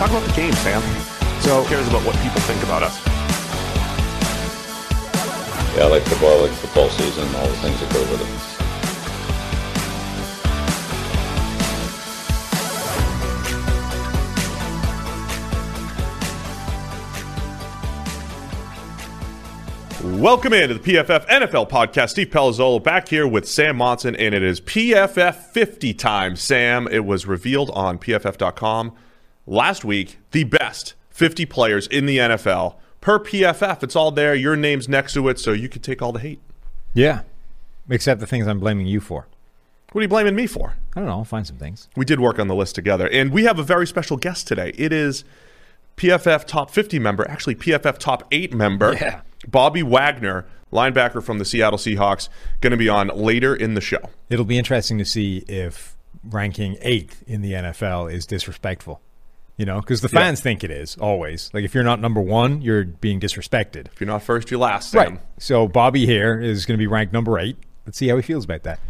Talk about the game, Sam. So Who cares about what people think about us? Yeah, I like football, I like football season, all the things that go with it. Welcome into the PFF NFL podcast. Steve Palazzolo back here with Sam Monson, and it is PFF 50 time. Sam, it was revealed on PFF.com last week the best 50 players in the NFL per PFF. It's all there. Your name's next to it, so you can take all the hate. Yeah. Except the things I'm blaming you for. What are you blaming me for? I don't know. I'll find some things. We did work on the list together, and we have a very special guest today. It is PFF Top 50 member, actually PFF Top 8 member, Yeah. Bobby Wagner, linebacker from the Seattle Seahawks, going to be on later in the show. It'll be interesting to see if ranking eighth in the NFL is disrespectful. You know, because the Yeah. fans think it is always. Like if you're not number one, you're being disrespected. If you're not first, you're last, Sam. Right. So Bobby here is going to be ranked number eight. Let's see how he feels about that.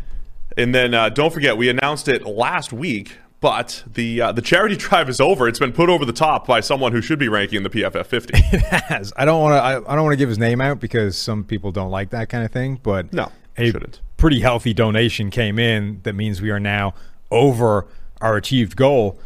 And then uh, don't forget, we announced it last week, but the uh, the charity drive is over. It's been put over the top by someone who should be ranking in the PFF 50. It Has I don't want to. I, I don't want to give his name out because some people don't like that kind of thing. But No, a shouldn't. pretty healthy donation came in. That means we are now over our achieved goal.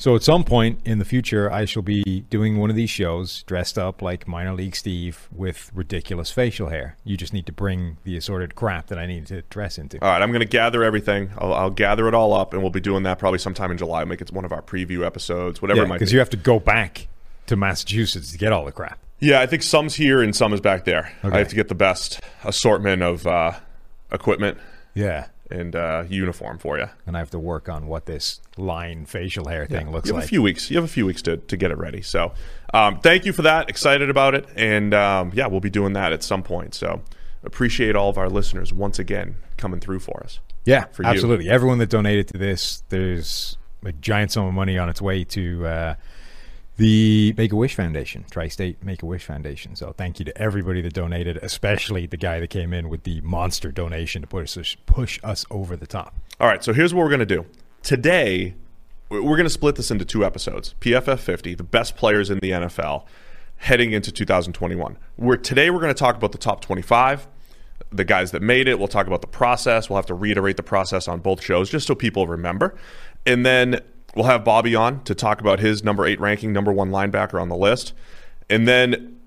So at some point in the future, I shall be doing one of these shows dressed up like minor league Steve with ridiculous facial hair. You just need to bring the assorted crap that I need to dress into. All right, I'm going to gather everything. I'll, I'll gather it all up, and we'll be doing that probably sometime in July. Make it one of our preview episodes, whatever Yeah, it might be. because you have to go back to Massachusetts to get all the crap. Yeah, I think some's here and some is back there. Okay. I have to get the best assortment of uh, equipment Yeah. And uh, uniform for you. And I have to work on what this line facial hair thing looks you have like. a few weeks. You have a few weeks to, to get it ready. So, um, thank you for that. Excited about it, and um, yeah, we'll be doing that at some point. So, appreciate all of our listeners once again coming through for us. Yeah, for you. absolutely. Everyone that donated to this, there's a giant sum of money on its way to uh, the Make a Wish Foundation, Tri State Make a Wish Foundation. So thank you to everybody that donated, especially the guy that came in with the monster donation to push us, push us over the top. All right, so here's what we're going to do. Today, we're going to split this into two episodes. PFF 50, the best players in the NFL heading into 2021. We're today we're going to talk about the top 25, the guys that made it. We'll talk about the process. We'll have to reiterate the process on both shows just so people remember. And then we'll have Bobby on to talk about his number 8 ranking, number 1 linebacker on the list. And then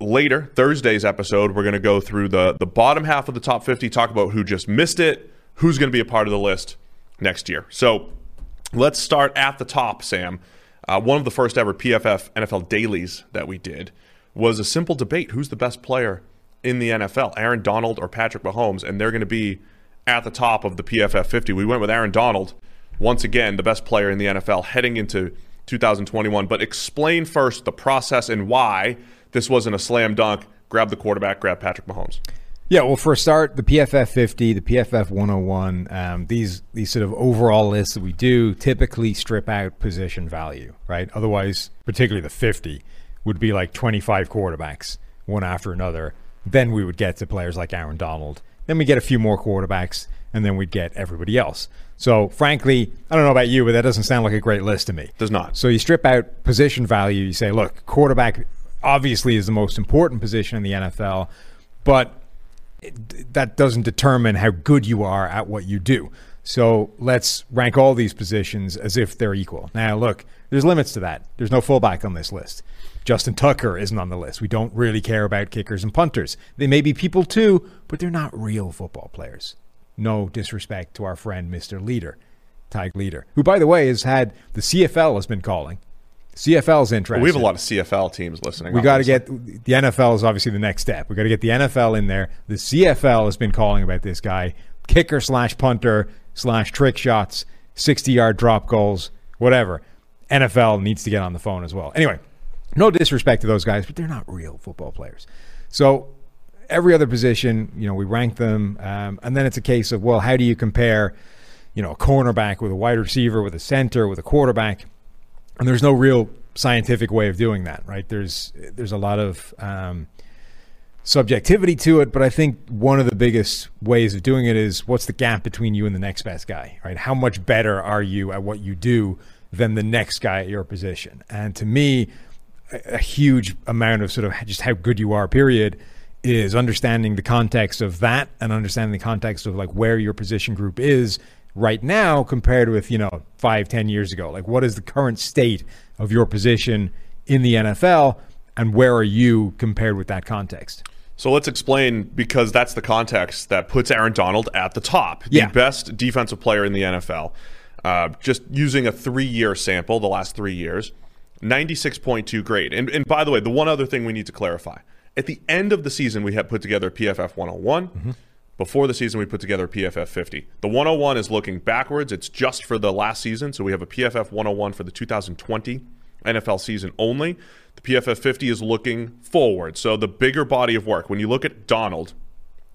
later, Thursday's episode, we're going to go through the the bottom half of the top 50, talk about who just missed it, who's going to be a part of the list next year. So let's start at the top, Sam. Uh, one of the first ever PFF NFL dailies that we did was a simple debate: who's the best player in the NFL, Aaron Donald or Patrick Mahomes? And they're going to be at the top of the PFF 50. We went with Aaron Donald, once again, the best player in the NFL heading into 2021. But explain first the process and why this wasn't a slam dunk. Grab the quarterback, grab Patrick Mahomes. Yeah, well, for a start, the PFF 50, the PFF 101, um, these these sort of overall lists that we do typically strip out position value, right? Otherwise, particularly the 50 would be like 25 quarterbacks, one after another. Then we would get to players like Aaron Donald. Then we get a few more quarterbacks, and then we'd get everybody else. So, frankly, I don't know about you, but that doesn't sound like a great list to me. Does not. So you strip out position value. You say, look, quarterback obviously is the most important position in the NFL, but it, that doesn't determine how good you are at what you do. So let's rank all these positions as if they're equal. Now, look, there's limits to that. There's no fullback on this list. Justin Tucker isn't on the list. We don't really care about kickers and punters. They may be people too, but they're not real football players. No disrespect to our friend, Mr. Leader, Tyg Leader, who, by the way, has had the CFL has been calling. CFL's interested. We have a lot of CFL teams listening. We got to get the NFL is obviously the next step. We got to get the NFL in there. The CFL has been calling about this guy, kicker slash punter slash trick shots, sixty yard drop goals, whatever. NFL needs to get on the phone as well. Anyway, no disrespect to those guys, but they're not real football players. So every other position, you know, we rank them, um, and then it's a case of well, how do you compare, you know, a cornerback with a wide receiver, with a center, with a quarterback? And there's no real scientific way of doing that, right? There's there's a lot of um, subjectivity to it, but I think one of the biggest ways of doing it is what's the gap between you and the next best guy, right? How much better are you at what you do than the next guy at your position? And to me, a, a huge amount of sort of just how good you are, period, is understanding the context of that and understanding the context of like where your position group is right now compared with you know five ten years ago like what is the current state of your position in the nfl and where are you compared with that context So let's explain because that's the context that puts Aaron Donald at the top, Yeah. the best defensive player in the NFL. Uh, just using a three-year sample, the last three years, 96.2 grade. And, and by the way, the one other thing we need to clarify: at the end of the season, we had put together PFF 101. Mm-hmm. Before the season, we put together PFF 50. The 101 is looking backwards. It's just for the last season, so we have a PFF 101 for the 2020 NFL season only. The PFF 50 is looking forward. So the bigger body of work. When you look at Donald,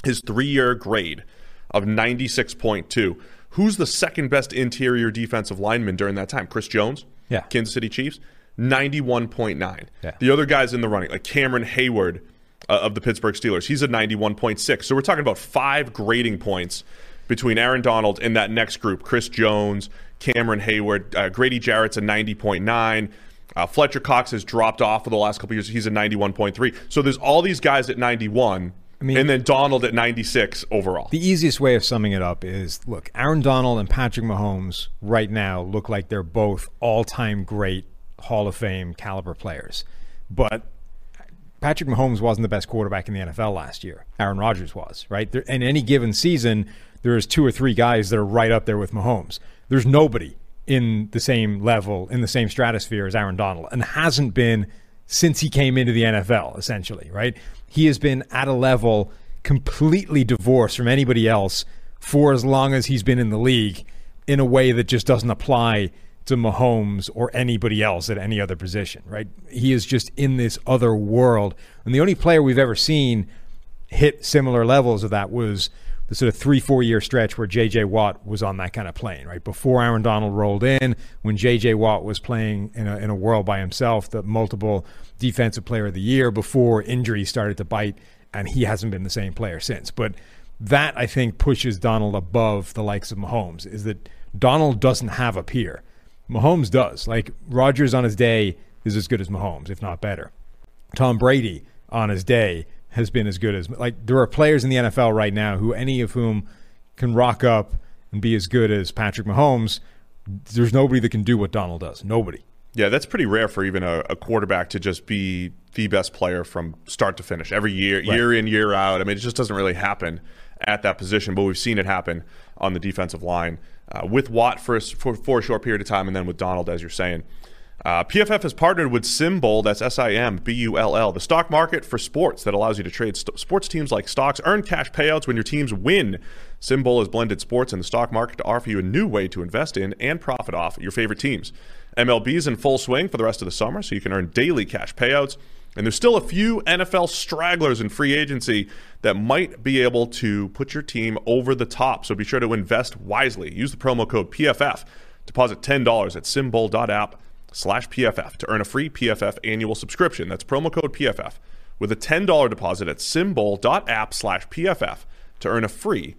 his three year grade of 96.2, who's the second best interior defensive lineman during that time? Chris Jones? Yeah. Kansas City Chiefs? 91.9. Yeah. The other guys in the running, like Cameron Heyward uh, of the Pittsburgh Steelers, he's a 91.6. So we're talking about five grading points between Aaron Donald and that next group Chris Jones, Cameron Heyward, uh, Grady Jarrett's a 90.9. Uh, Fletcher Cox has dropped off for the last couple years. He's a 91.3. So there's all these guys at 91, mean- and then Donald at 96 overall. The easiest way of summing it up is look, Aaron Donald and Patrick Mahomes right now look like they're both all time great Hall of Fame caliber players. But Patrick Mahomes wasn't the best quarterback in the NFL last year. Aaron Rodgers was, right? There, in any given season, there's two or three guys that are right up there with Mahomes. There's nobody in the same level, in the same stratosphere as Aaron Donald, and hasn't been since he came into the NFL, essentially, right? He has been at a level completely divorced from anybody else for as long as he's been in the league in a way that just doesn't apply to Mahomes or anybody else at any other position, right? He is just in this other world. And the only player we've ever seen hit similar levels of that was the sort of three, four year stretch where J.J. Watt was on that kind of plane, right? Before Aaron Donald rolled in, when J.J. Watt was playing in a, in a world by himself, the multiple defensive player of the year before injuries started to bite, and he hasn't been the same player since. But that, I think, pushes Donald above the likes of Mahomes, is that Donald doesn't have a peer. Mahomes does. Like, Rodgers on his day is as good as Mahomes, if not better. Tom Brady on his day has been as good as like there are players in the NFL right now who any of whom can rock up and be as good as Patrick Mahomes. There's nobody that can do what Donald does. Nobody. Yeah, that's pretty rare for even a, a quarterback to just be the best player from start to finish every year, year in, year out. I mean, it just doesn't really happen at that position, but we've seen it happen on the defensive line uh, with Watt for, a for, for a short period of time and then with Donald, as you're saying. Uh, PFF has partnered with SimBull, that's S I M B U L L, the stock market for sports that allows you to trade st- sports teams like stocks, earn cash payouts when your teams win. SimBull has blended sports and the stock market to offer you a new way to invest in and profit off your favorite teams. MLB is in full swing for the rest of the summer, so you can earn daily cash payouts. And there's still a few NFL stragglers in free agency that might be able to put your team over the top. So be sure to invest wisely. Use the promo code PFF. Deposit $10 at simbull.app slash PFF to earn a free PFF annual subscription. That's promo code PFF with a $10 deposit at simbull.app slash PFF to earn a free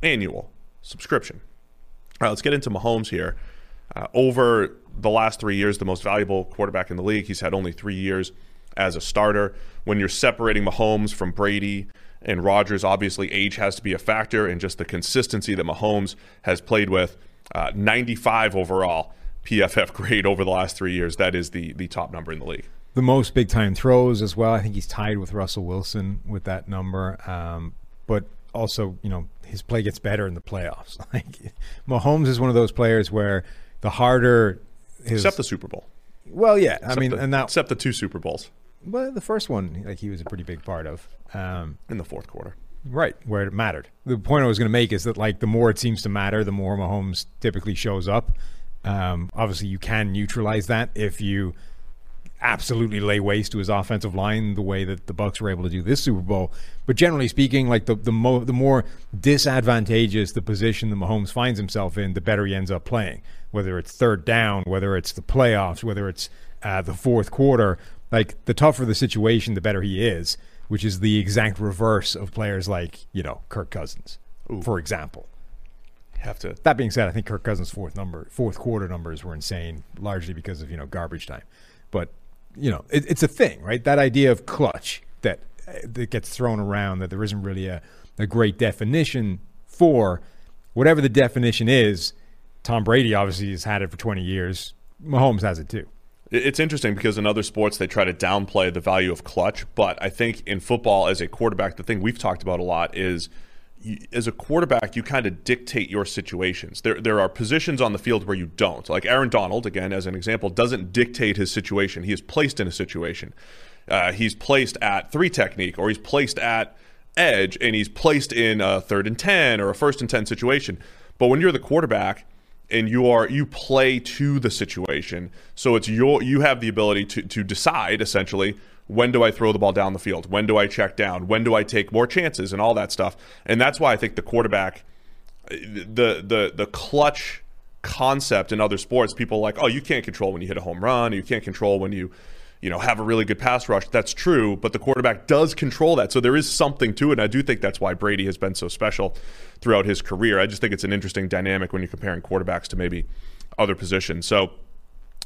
annual subscription. All right, let's get into Mahomes here. Uh, over the last three years, the most valuable quarterback in the league. He's had only three years as a starter. When you're separating Mahomes from Brady and Rodgers, obviously age has to be a factor, and just the consistency that Mahomes has played with. Uh, 95 overall PFF grade over the last three years. That is the the top number in the league. The most big time throws as well. I think he's tied with Russell Wilson with that number. Um, but also, you know, his play gets better in the playoffs. Like Mahomes is one of those players where the harder his Except the Super Bowl. well, yeah, I mean, the, and that except the two Super Bowls well, the first one, like he was a pretty big part of. Um, in the fourth quarter. Right, where it mattered. The point I was going to make is that like the more it seems to matter, the more Mahomes typically shows up, Um, obviously, you can neutralize that if you absolutely lay waste to his offensive line the way that the Bucs were able to do this Super Bowl. But generally speaking, like the the, mo- the more disadvantageous the position that Mahomes finds himself in, the better he ends up playing. Whether it's third down, whether it's the playoffs, whether it's uh, the fourth quarter, like the tougher the situation, the better he is. Which is the exact reverse of players like you know Kirk Cousins, for example. Have to. That being said, I think Kirk Cousins' fourth number, fourth quarter numbers were insane, largely because of you know garbage time. But you know, it, it's a thing, right? That idea of clutch that that gets thrown around that there isn't really a, a great definition for. Whatever the definition is, Tom Brady obviously has had it for 20 years. Mahomes has it too. It- It's interesting because in other sports they try to downplay the value of clutch, but I think in football, as a quarterback, the thing we've talked about a lot is as a quarterback, you kind of dictate your situations. There, there are positions on the field where you don't. Like Aaron Donald, again, as an example, doesn't dictate his situation. He is placed in a situation. Uh, he's placed at three technique, or he's placed at edge, and he's placed in a third and 10 or a first and 10 situation. But when you're the quarterback, and you are you play to the situation. So it's your you have the ability to to decide essentially when do I throw the ball down the field? When do I check down? When do I take more chances? And all that stuff. And that's why I think the quarterback the the the clutch concept in other sports people like oh you can't control when you hit a home run. You can't control when you you know have a really good pass rush that's true but the quarterback does control that. So there is something to it and I do think that's why Brady has been so special throughout his career. I just think it's an interesting dynamic when you're comparing quarterbacks to maybe other positions. So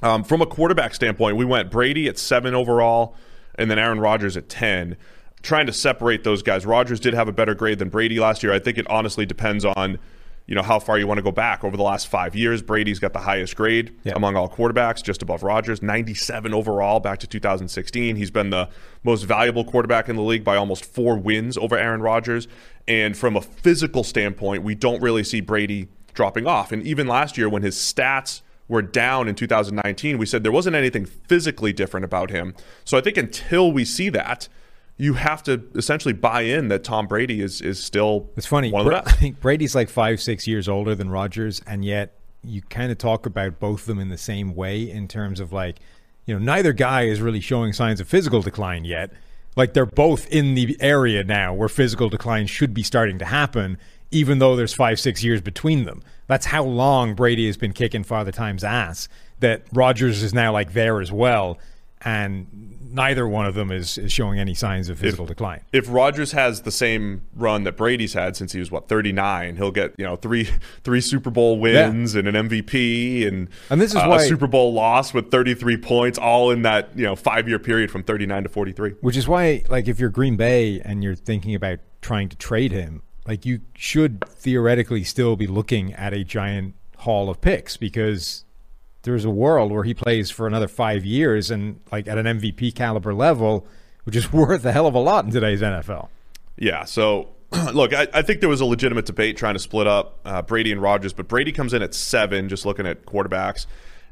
um, from a quarterback standpoint we went Brady at 7 overall and then Aaron Rodgers at 10 trying to separate those guys Rodgers did have a better grade than Brady last year. I think it honestly depends on you know how far you want to go back over the last five years. Brady's got the highest grade Yeah. among all quarterbacks, just above Rodgers, 97 overall back to 2016. He's been the most valuable quarterback in the league by almost four wins over Aaron Rodgers. And from a physical standpoint, we don't really see Brady dropping off. And even last year, when his stats were down in 2019, we said there wasn't anything physically different about him. So I think until we see that, you have to essentially buy in that Tom Brady is is still It's funny. one of the Bra- I think Brady's like five, six years older than Rodgers, and yet you kind of talk about both of them in the same way in terms of like, you know, neither guy is really showing signs of physical decline yet. Like they're both in the area now where physical decline should be starting to happen, even though there's five, six years between them. That's how long Brady has been kicking Father Time's ass. That Rodgers is now like there as well, and neither one of them is, is showing any signs of physical decline. if Rodgers has the same run that Brady's had since he was what 39, he'll get you know three three Super Bowl wins and an MVP and And this is uh, why- a Super Bowl loss with 33 points, all in that you know five year period from 39 to 43. Which is why, like, if you're Green Bay and you're thinking about trying to trade him, like, you should theoretically still be looking at a giant haul of picks because there's a world where he plays for another five years and, like, at an MVP caliber level, which is worth a hell of a lot in today's NFL. Yeah. So, look, I, I think there was a legitimate debate trying to split up uh, Brady and Rodgers, but Brady comes in at seven, just looking at quarterbacks,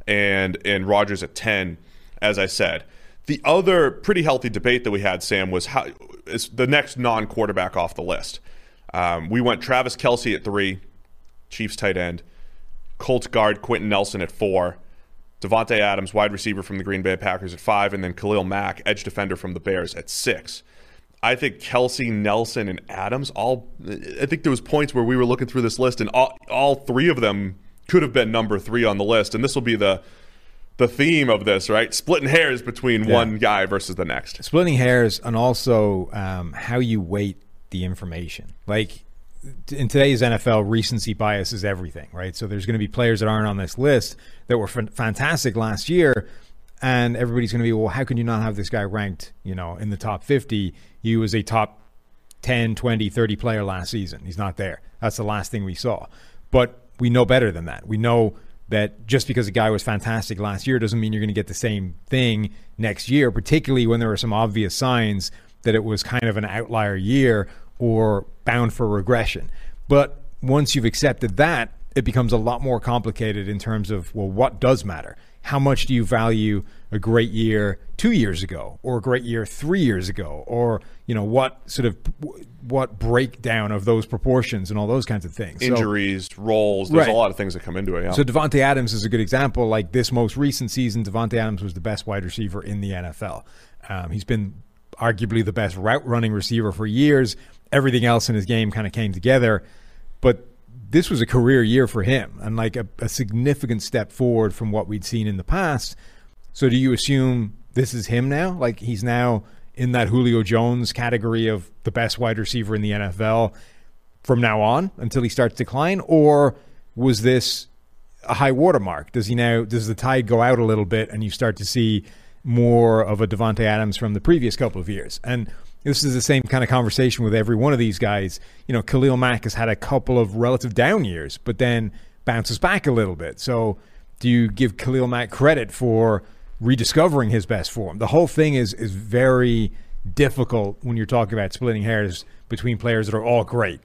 and and Rodgers at ten. As I said, the other pretty healthy debate that we had, Sam, was how is the next non-quarterback off the list. Um, we went Travis Kelce at three, Chiefs tight end, Colts guard Quenton Nelson at four, Davante Adams, wide receiver from the Green Bay Packers at five, and then Khalil Mack, edge defender from the Bears at six. I think Kelce, Nelson, and Adams all. I think there was points where we were looking through this list, and all all three of them could have been number three on the list. And this will be the the theme of this, right? Splitting hairs between Yeah. one guy versus the next. Splitting hairs and also um, how you weight the information. Like in today's NFL, recency bias is everything, right? So there's going to be players that aren't on this list that were fan- fantastic last year, and everybody's going to be, well, how can you not have this guy ranked, you know, in the top 50? He was a top 10, 20, 30 player last season. He's not there. That's the last thing we saw. But we know better than that. We know that just because a guy was fantastic last year doesn't mean you're going to get the same thing next year, particularly when there are some obvious signs that it was kind of an outlier year or bound for regression. But once you've accepted that, it becomes a lot more complicated in terms of, well, what does matter? how much do you value a great year two years ago or a great year three years ago or you know what sort of what breakdown of those proportions and all those kinds of things So- Injuries, roles. There's Right. a lot of things that come into it. Yeah. so Davante Adams is a good example. Like this most recent season, Davante Adams was the best wide receiver in the NFL. Um, he's been arguably the best route running receiver for years. Everything else in his game kind of came together, but this was a career year for him and like a, a significant step forward from what we'd seen in the past. So do you assume this is him now? Like he's now in that Julio Jones category of the best wide receiver in the NFL from now on until he starts to decline, or was this a high watermark? Does he now does the tide go out a little bit and you start to see more of a Davante Adams from the previous couple of years? And this is the same kind of conversation with every one of these guys. You know, Khalil Mack has had a couple of relative down years, but then bounces back a little bit. So do you give Khalil Mack credit for rediscovering his best form? The whole thing is is very difficult when you're talking about splitting hairs between players that are all great.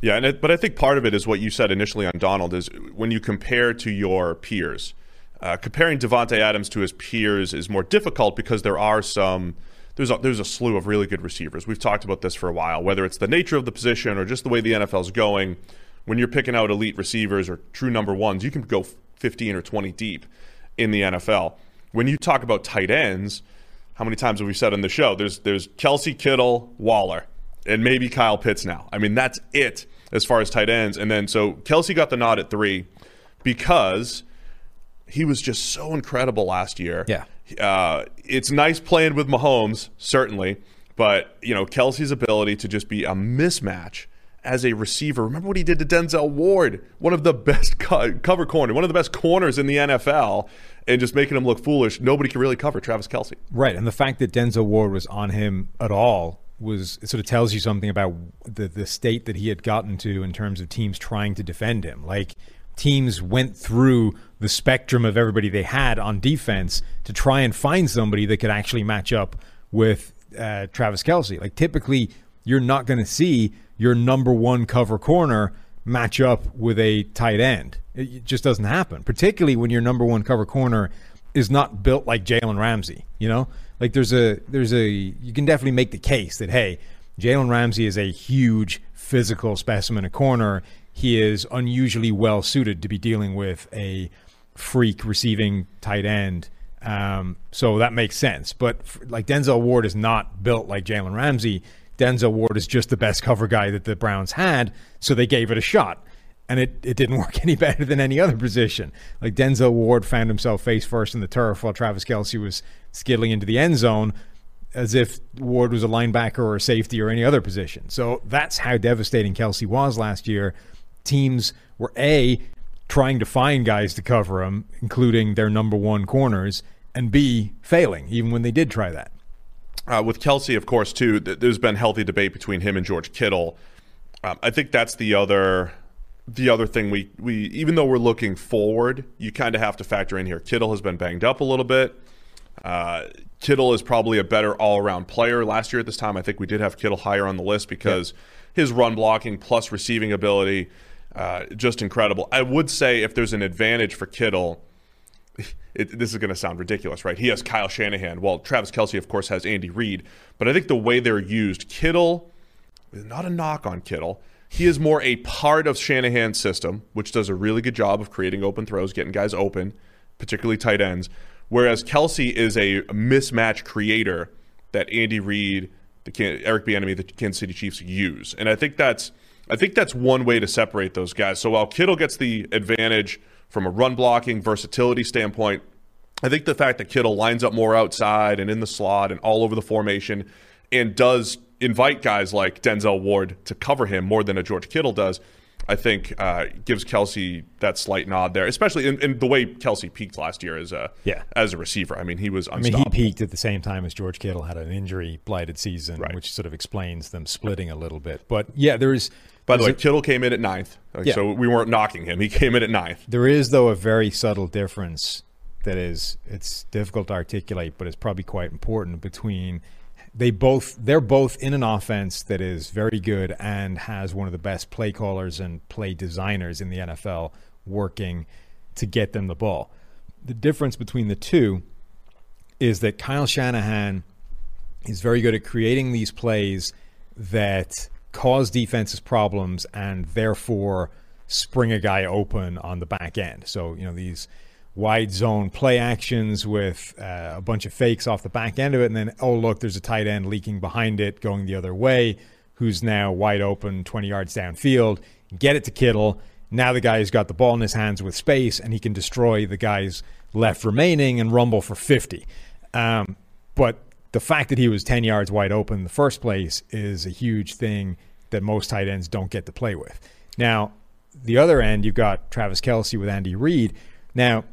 Yeah, and it, but I think part of it is what you said initially on Donald is when you compare to your peers. Uh, comparing Davante Adams to his peers is more difficult because there are some there's a, there's a slew of really good receivers. We've talked about this for a while, whether it's the nature of the position or just the way the NFL's going. When you're picking out elite receivers or true number ones, you can go 15 or 20 deep in the NFL. When you talk about tight ends, how many times have we said on the show? There's there's Kelce Kittle, Waller, and maybe Kyle Pitts now. I mean, that's it as far as tight ends. And then so Kelce got the nod at three because he was just so incredible last year. Yeah. Uh, it's nice playing with Mahomes, certainly, but you know Kelce's ability to just be a mismatch as a receiver. Remember what he did to Denzel Ward, one of the best co- cover corner, one of the best corners in the NFL, and just making him look foolish. Nobody can really cover Travis Kelce. Right, and the fact that Denzel Ward was on him at all was it sort of tells you something about the the state that he had gotten to in terms of teams trying to defend him. Like teams went through the spectrum of everybody they had on defense to try and find somebody that could actually match up with uh, Travis Kelce. Like typically, you're not going to see your number one cover corner match up with a tight end. It just doesn't happen, particularly when your number one cover corner is not built like Jalen Ramsey. You know, like there's a there's a you can definitely make the case that hey, Jalen Ramsey is a huge physical specimen, a corner. He is unusually well suited to be dealing with a freak receiving tight end. Um, so that makes sense. But like Denzel Ward is not built like Jalen Ramsey. Denzel Ward is just the best cover guy that the Browns had, so they gave it a shot. And it, it didn't work any better than any other position. Like Denzel Ward found himself face first in the turf while Travis Kelce was skidding into the end zone as if Ward was a linebacker or a safety or any other position. So that's how devastating Kelce was last year. Teams were A, trying to find guys to cover him, including their number one corners, and B, failing, even when they did try that. Uh, with Kelce, of course, too, th- there's been healthy debate between him and George Kittle. Um, I think that's the other the other thing we, we even though we're looking forward, you kind of have to factor in here. Kittle has been banged up a little bit. Uh, Kittle is probably a better all around player. Last year at this time, I think we did have Kittle higher on the list because his run blocking plus receiving ability, uh, just incredible. I would say if there's an advantage for Kittle, it, this is going to sound ridiculous, right? He has Kyle Shanahan. Well, Travis Kelce, of course, has Andy Reid. But I think the way they're used, Kittle, not a knock on Kittle. He is more a part of Shanahan's system, which does a really good job of creating open throws, getting guys open, particularly tight ends. Whereas Kelce is a mismatch creator that Andy Reid, the Eric Bieniemy, the Kansas City Chiefs use, and I think that's I think that's one way to separate those guys. So while Kittle gets the advantage from a run blocking versatility standpoint, I think the fact that Kittle lines up more outside and in the slot and all over the formation and does invite guys like Denzel Ward to cover him more than a George Kittle does, I think uh, gives Kelce that slight nod there, especially in, in the way Kelce peaked last year as a Yeah. as a receiver. I mean, he was I mean, he peaked at the same time as George Kittle had an injury blighted season, Right. which sort of explains them splitting a little bit. But yeah, there's. By the way, a- Kittle came in at ninth, Like, Yeah. so we weren't knocking him. He came in at ninth. There is, though, a very subtle difference that is it's difficult to articulate, but it's probably quite important between they both they're both in an offense that is very good and has one of the best play callers and play designers in the NFL working to get them the ball. the difference between the two is that Kyle Shanahan is very good at creating these plays that cause defenses problems and therefore spring a guy open on the back end. So, you know, these wide zone play actions with uh, a bunch of fakes off the back end of it. And then, oh, look, there's a tight end leaking behind it going the other way who's now wide open 20 yards downfield. Get it to Kittle. Now the guy's got the ball in his hands with space and he can destroy the guy's left remaining and rumble for 50. Um, but the fact that he was 10 yards wide open in the first place is a huge thing that most tight ends don't get to play with. Now, the other end, you've got Travis Kelce with Andy Reid. Now,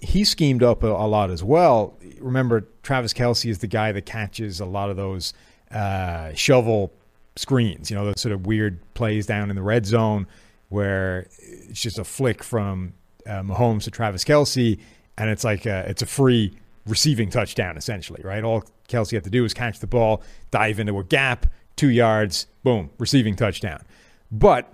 he schemed up a, a lot as well. Remember, Travis Kelce is the guy that catches a lot of those uh, shovel screens, you know, those sort of weird plays down in the red zone where it's just a flick from uh, Mahomes to Travis Kelce, and it's like a, it's a free receiving touchdown essentially, right? All Kelce had to do is catch the ball, dive into a gap, two yards, boom, receiving touchdown. But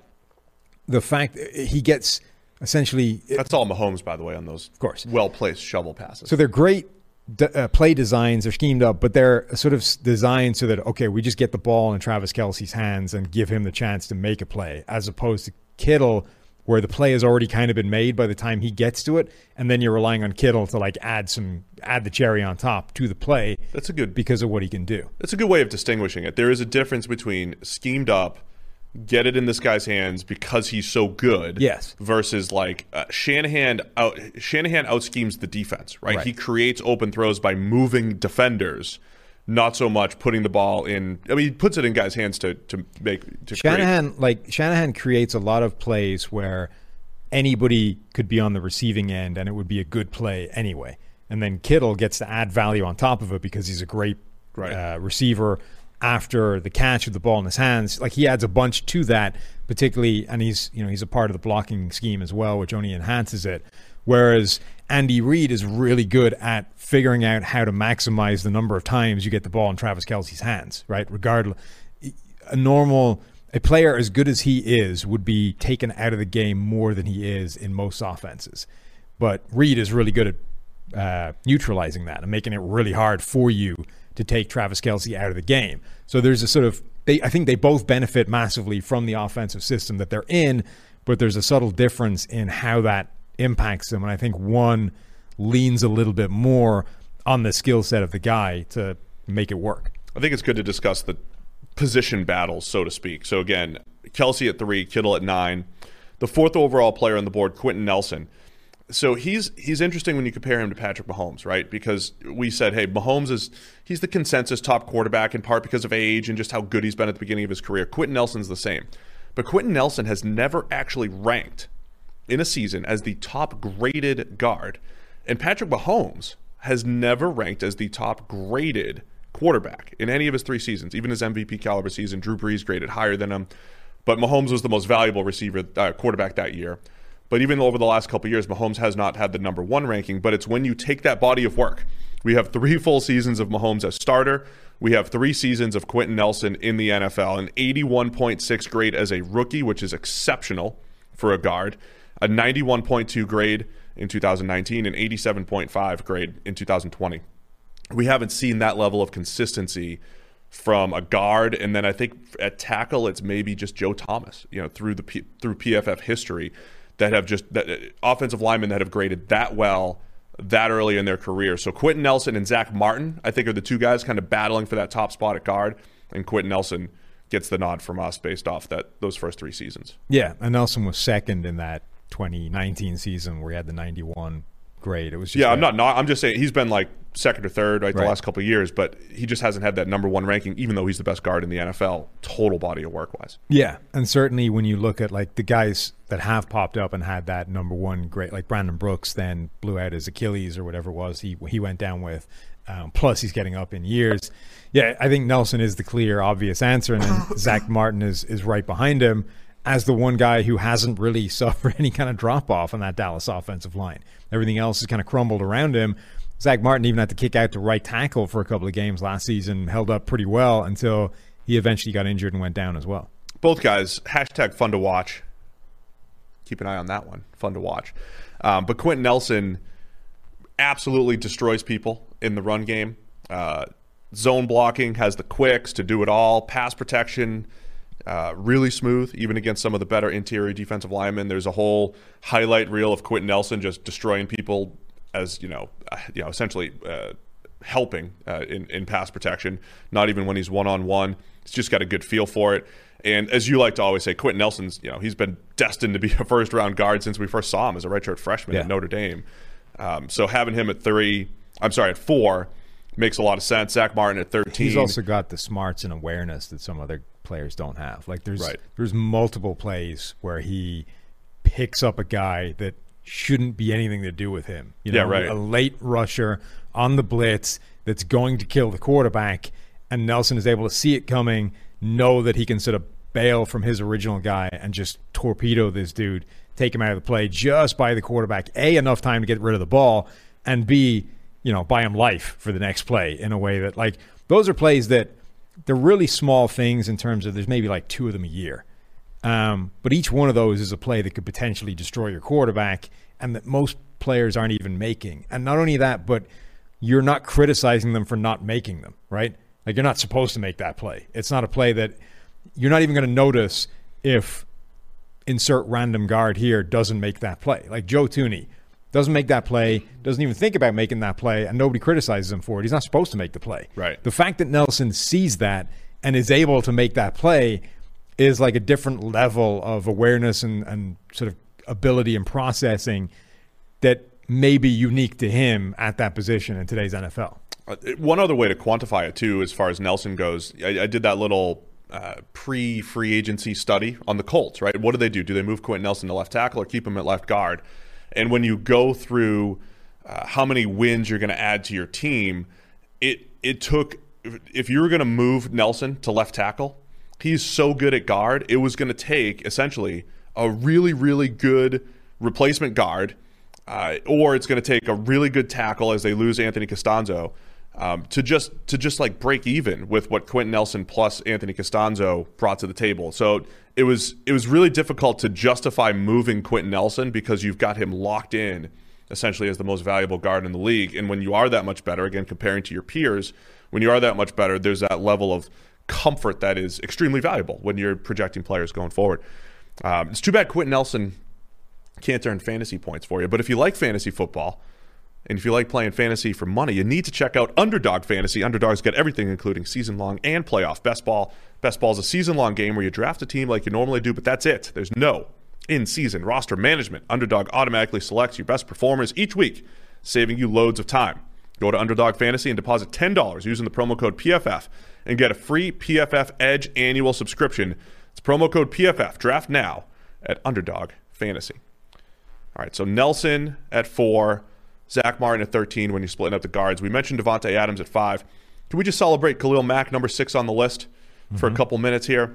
the fact he gets essentially That's all Mahomes, by the way, on those Of course. well placed shovel passes. so they're great d- uh, play designs. They're schemed up, but they're sort of designed so that okay, we just get the ball in Travis Kelce's hands and give him the chance to make a play, as opposed to Kittle, where the play has already kind of been made by the time he gets to it, and then you're relying on Kittle to like add some add the cherry on top to the play That's a good because of what he can do. That's a good way of distinguishing it. There is a difference between schemed up, get it in this guy's hands because he's so good. Yes. Versus like uh, Shanahan out Shanahan out schemes the defense. Right? Right. He creates open throws by moving defenders, not so much putting the ball in. I mean, he puts it in guys' hands to to make to create. Shanahan like Shanahan creates a lot of plays where anybody could be on the receiving end and it would be a good play anyway. And then Kittle gets to add value on top of it because he's a great Right. uh, receiver after the catch with the ball in his hands. Like he adds a bunch to that, particularly, and he's you know he's a part of the blocking scheme as well, which only enhances it. Whereas Andy Reid is really good at figuring out how to maximize the number of times you get the ball in Travis Kelce's hands, right? Regardless, a normal a player as good as he is would be taken out of the game more than he is in most offenses. But Reid is really good at uh, neutralizing that and making it really hard for you to take Travis Kelce out of the game. So there's a sort of they I think they both benefit massively from the offensive system that they're in, but there's a subtle difference in how that impacts them. And I think one leans a little bit more on the skill set of the guy to make it work. I think it's good to discuss the position battles, so to speak. So again, Kelce at three, Kittle at nine, the fourth overall player on the board, Quenton Nelson. So he's he's interesting when you compare him to Patrick Mahomes, right? Because we said, hey, Mahomes is he's the consensus top quarterback in part because of age and just how good he's been at the beginning of his career. Quenton Nelson's the same, but Quenton Nelson has never actually ranked in a season as the top graded guard, and Patrick Mahomes has never ranked as the top graded quarterback in any of his three seasons. Even his MVP caliber season, Drew Brees graded higher than him, but Mahomes was the most valuable receiver uh, quarterback that year. But even over the last couple years, Mahomes has not had the number one ranking. But it's when you take that body of work. We have three full seasons of Mahomes as starter. We have three seasons of Quenton Nelson in the NFL, an 81.6 grade as a rookie, which is exceptional for a guard, a 91.2 grade in 2019, and 87.5 grade in 2020. We haven't seen that level of consistency from a guard, and then I think at tackle, it's maybe just Joe Thomas. You know, through the P, through PFF history, that have just that uh, offensive linemen that have graded that well that early in their career. So Quenton Nelson and Zach Martin, I think, are the two guys kind of battling for that top spot at guard, and Quenton Nelson gets the nod from us based off that those first three seasons. Yeah, and Nelson was second in that 2019 season where he had the 91 grade. It was just Yeah, a- I'm not, not. I'm just saying he's been like second or third right, the last couple of years, but he just hasn't had that number one ranking, even though he's the best guard in the NFL, total body of work wise. Yeah, and certainly when you look at like the guys that have popped up and had that number one grade, like Brandon Brooks, then blew out his Achilles or whatever it was he he went down with. Um, plus, he's getting up in years. Yeah, I think Nelson is the clear, obvious answer, and then Zach Martin is is right behind him as the one guy who hasn't really suffered any kind of drop off on that Dallas offensive line. Everything else has kind of crumbled around him. Zach Martin even had to kick out to right tackle for a couple of games last season, held up pretty well until he eventually got injured and went down as well. Both guys, hashtag fun to watch. Keep an eye on that one. Fun to watch. Um, but Quenton Nelson, absolutely destroys people in the run game. Uh, zone blocking has the quicks to do it all. Pass protection, uh, really smooth, even against some of the better interior defensive linemen. There's a whole highlight reel of Quenton Nelson just destroying people as you know, uh, you know, essentially uh, helping uh, in in pass protection. Not even when he's one on one. He's just got a good feel for it. And as you like to always say, Quenton Nelson's, you know, he's been destined to be a first round guard since we first saw him as a redshirt freshman Yeah. at Notre Dame. Um, so having him at three, I'm sorry, at four, makes a lot of sense. Zach Martin at 13. He's also got the smarts and awareness that some other players don't have. Like there's Right. there's multiple plays where he picks up a guy that shouldn't be anything to do with him. You know, Yeah, right. a late rusher on the blitz that's going to kill the quarterback, and Nelson is able to see it coming, know that he can sort of bail from his original guy and just torpedo this dude, take him out of the play just by the quarterback. A enough time to get rid of the ball, and B, you know, buy him life for the next play in a way that like those are plays that they're really small things in terms of there's maybe like two of them a year. Um, but each one of those is a play that could potentially destroy your quarterback and that most players aren't even making. And not only that, but you're not criticizing them for not making them, right? Like you're not supposed to make that play. It's not a play that you're not even going to notice if insert random guard here doesn't make that play. Like Joe Thuney doesn't make that play, doesn't even think about making that play, and nobody criticizes him for it. He's not supposed to make the play. Right. The fact that Nelson sees that and is able to make that play is like a different level of awareness and, and sort of ability and processing that may be unique to him at that position in today's NFL. Uh, One other way to quantify it too, as far as Nelson goes, I, I did that little uh, pre-free agency study on the Colts. Right? What do they do? Do they move Quenton Nelson to left tackle or keep him at left guard? And when you go through uh, how many wins you're going to add to your team, it it took if you were going to move Nelson to left tackle, he's so good at guard. It was going to take essentially a really really good replacement guard uh, or it's going to take a really good tackle as they lose Anthony Castonzo um, to just to just like break even with what Quenton Nelson plus Anthony Castonzo brought to the table. So it was it was really difficult to justify moving Quenton Nelson because you've got him locked in essentially as the most valuable guard in the league. And when you are that much better, again comparing to your peers, when you are that much better, there's that level of comfort that is extremely valuable when you're projecting players going forward. Um, it's too bad Quenton Nelson can't earn fantasy points for you. But if you like fantasy football and if you like playing fantasy for money, you need to check out Underdog Fantasy. Underdogs get everything, including season long and playoff. Best ball. Best ball is a season long game where you draft a team like you normally do, but that's it. There's no in season roster management. Underdog automatically selects your best performers each week, saving you loads of time. Go to Underdog Fantasy and deposit $10 using the promo code PFF and get a free PFF Edge annual subscription. It's promo code PFF. Draft now at Underdog Fantasy. All right, so Nelson at four, Zach Martin at 13 when you're splitting up the guards. We mentioned Davante Adams at five. Can we just celebrate Khalil Mack, number six on the list, for a couple minutes here?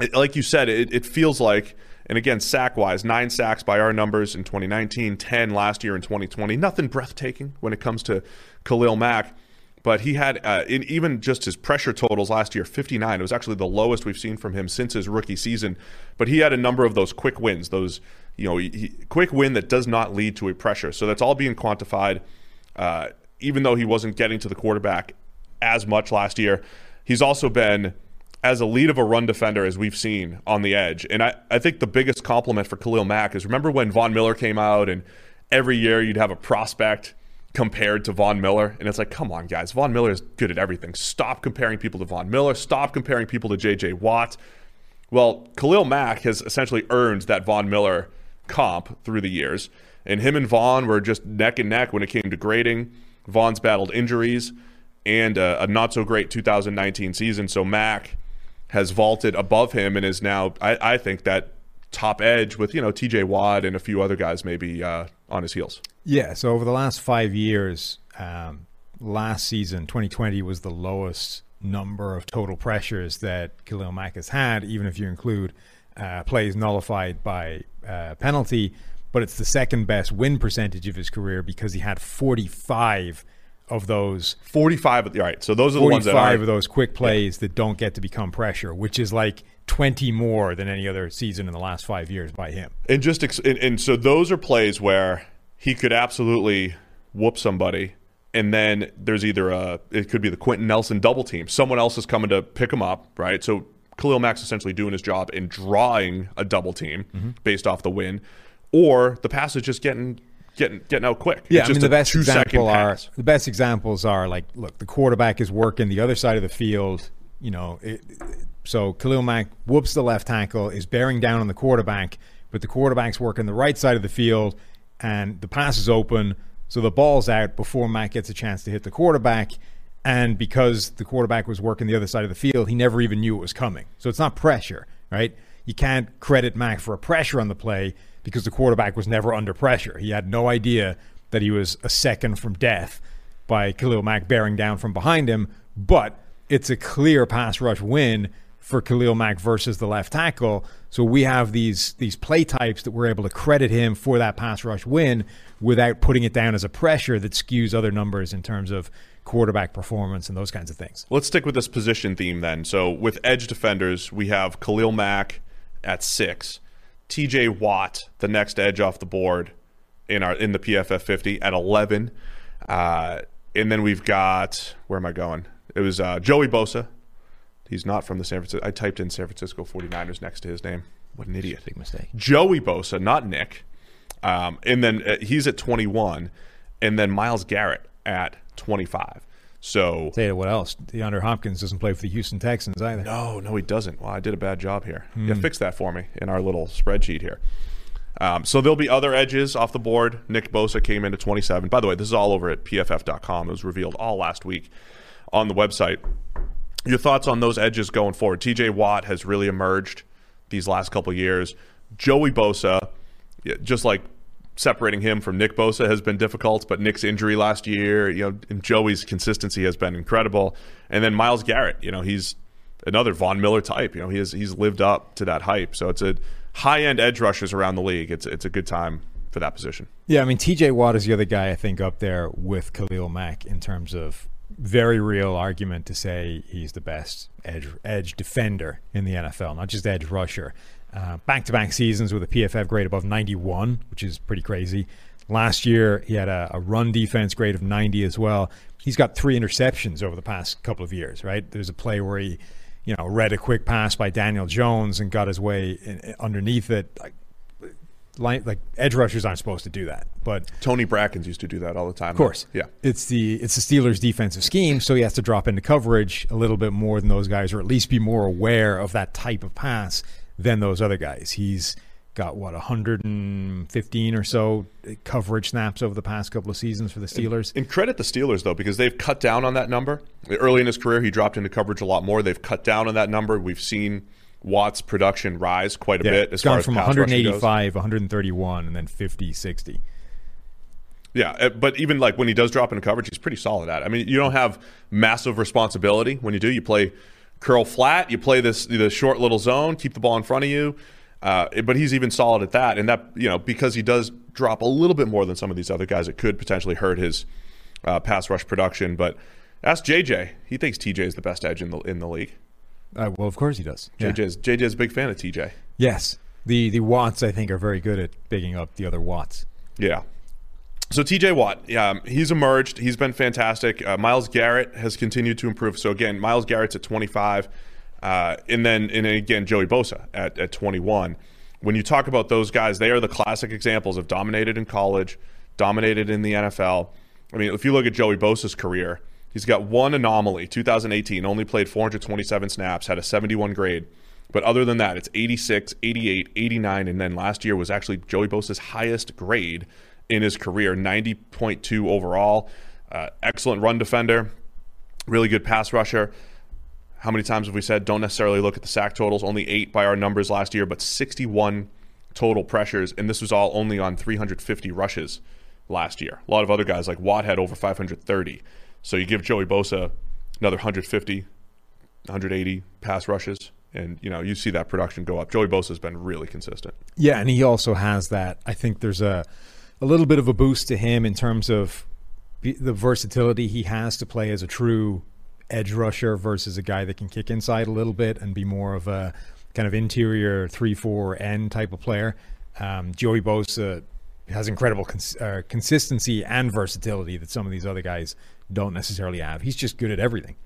It, like you said, it, it feels like, and again, sack wise, nine sacks by our numbers in 2019, 10 last year in 2020. Nothing breathtaking when it comes to Khalil Mack. But he had, uh, in even just his pressure totals last year, 59. It was actually the lowest we've seen from him since his rookie season. But he had a number of those quick wins, those, you know, he, he- quick win that does not lead to a pressure. So that's all being quantified. Uh, even though he wasn't getting to the quarterback as much last year, he's also been as elite of a run defender as we've seen on the edge. And I, I think the biggest compliment for Khalil Mack is remember when Von Miller came out and every year you'd have a prospect compared to Von Miller. And it's like, come on, guys. Von Miller is good at everything. Stop comparing people to Von Miller. Stop comparing people to JJ Watt. Well, Khalil Mack has essentially earned that Von Miller comp through the years. And him and Von were just neck and neck when it came to grading. Von's battled injuries and a, a not so great 2019 season. So Mack has vaulted above him and is now, I, I think, that top edge with, you know, TJ Watt and a few other guys maybe uh, on his heels. Yeah, so over the last five years, um, last season, 2020 was the lowest number of total pressures that Khalil Mack has had, even if you include uh, plays nullified by uh, penalty. But it's the second best win percentage of his career because he had 45 of those 45, all right, so those are the ones that 45 are of those quick plays that don't get to become pressure, which is like 20 more than any other season in the last five years by him. and just ex- and, and so those are plays where he could absolutely whoop somebody, and then there's either a it could be the Quenton Nelson double team. Someone else is coming to pick him up, right? So Khalil Mack's essentially doing his job in drawing a double team Mm-hmm. based off the win, or the pass is just getting getting getting out quick. Yeah, It's I just mean the best example are the best examples are like look, the quarterback is working the other side of the field. You know, it, so Khalil Mack whoops the left tackle, is bearing down on the quarterback, but the quarterback's working the right side of the field, and the pass is open, so the ball's out before Mack gets a chance to hit the quarterback. And because the quarterback was working the other side of the field, he never even knew it was coming. So it's not pressure, right? You can't credit Mack for a pressure on the play because the quarterback was never under pressure. He had no idea that he was a second from death by Khalil Mack bearing down from behind him. But it's a clear pass rush win for Khalil Mack versus the left tackle. So we have these these play types that we're able to credit him for that pass rush win without putting it down as a pressure that skews other numbers in terms of quarterback performance and those kinds of things. Let's stick with this position theme then. So with edge defenders, we have Khalil Mack at six, T.J. Watt, the next edge off the board in our in the PFF 50 at 11, uh, and then we've got where am I going? It was uh, Joey Bosa. He's not from the San Francisco. I typed in San Francisco 49ers next to his name. What an idiot! Big mistake. Joey Bosa, not Nick. Um, and then uh, he's at 21, and then Myles Garrett at 25. So Say what else? DeAndre Hopkins doesn't play for the Houston Texans either. no, no, he doesn't. Well, I did a bad job here. Yeah, fix that for me in our little spreadsheet here. Um, so there'll be other edges off the board. Nick Bosa came in at 27. By the way, this is all over at pff.com. It was revealed all last week on the website. Your thoughts on those edges going forward? TJ Watt has really emerged these last couple years. Joey Bosa, just like separating him from Nick Bosa has been difficult, but Nick's injury last year, you know, and Joey's consistency has been incredible. And then Myles Garrett, you know, he's another Von Miller type. You know, he has he's lived up to that hype. So it's a high end edge rushers around the league. It's it's a good time for that position. Yeah, I mean TJ Watt is the other guy I think up there with Khalil Mack in terms of very real argument to say he's the best edge edge defender in the NFL, not just edge rusher. Back to back seasons with a PFF grade above 91, which is pretty crazy. Last year he had a, a run defense grade of 90 as well. He's got three interceptions over the past couple of years. Right, there's a play where he, you know, read a quick pass by Daniel Jones and got his way in, underneath it. Like, line, like edge rushers aren't supposed to do that, but Tony Brackens used to do that all the time. of course, Yeah. It's the it's the Steelers' defensive scheme, so he has to drop into coverage a little bit more than those guys, or at least be more aware of that type of pass than those other guys. He's got what 115 or so coverage snaps over the past couple of seasons for the Steelers. And credit the Steelers though, because they've cut down on that number. Early in his career, he dropped into coverage a lot more. They've cut down on that number. We've seen Watt's production rise quite a Yeah, bit as it's far gone as from pass rushing goes. 185, 131, and then 50, 60. Yeah, uh, but even like when he does drop into coverage, he's pretty solid at it. I mean, you don't have massive responsibility when you do. You play curl flat, you play this the short little zone, keep the ball in front of you. Uh, but he's even solid at that, and that you know because he does drop a little bit more than some of these other guys, it could potentially hurt his uh, pass rush production. But ask JJ; he thinks TJ is the best edge in the in the league. Uh, well, of course he does. Yeah. JJ's JJ's a big fan of TJ. Yes, the the Watts I think are very good at bigging up the other Watts. Yeah. So TJ Watt, yeah, um, he's emerged. He's been fantastic. Uh, Myles Garrett has continued to improve. So again, Myles Garrett's at 25, uh, and then and again Joey Bosa at, at 21. When you talk about those guys, they are the classic examples of dominated in college, dominated in the NFL. I mean, if you look at Joey Bosa's career, he's got one anomaly. 2018, only played 427 snaps, had a 71 grade. But other than that, it's 86, 88, 89, and then last year was actually Joey Bosa's highest grade in his career 90.2 overall. Uh, excellent run defender, really good pass rusher. How many times have we said don't necessarily look at the sack totals? Only eight by our numbers last year, but 61 total pressures, and this was all only on 350 rushes last year. A lot of other guys like Watt had over 530. So you give Joey Bosa another 150, 180 pass rushes, and you know you see that production go up. Joey Bosa has been really consistent. Yeah, and he also has that. I think there's a a little bit of a boost to him in terms of the versatility he has to play as a true edge rusher versus a guy that can kick inside a little bit and be more of a kind of interior three four end type of player. Um, Joey Bosa has incredible cons- uh, consistency and versatility that some of these other guys don't necessarily have. He's just good at everything.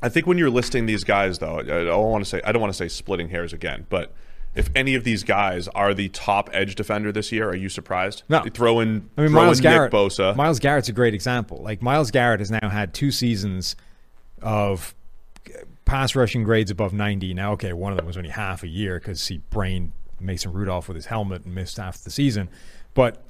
I think when you're listing these guys, though, I don't want to say I don't want to say splitting hairs again, but if any of these guys are the top edge defender this year, are you surprised? No. Throw in, I mean, throw Myles in Garrett. Nick Bosa. Myles Garrett's a great example. Like Myles Garrett has now had two seasons of pass rushing grades above 90. Now, okay, one of them was only half a year because he brained Mason Rudolph with his helmet and missed half the season. But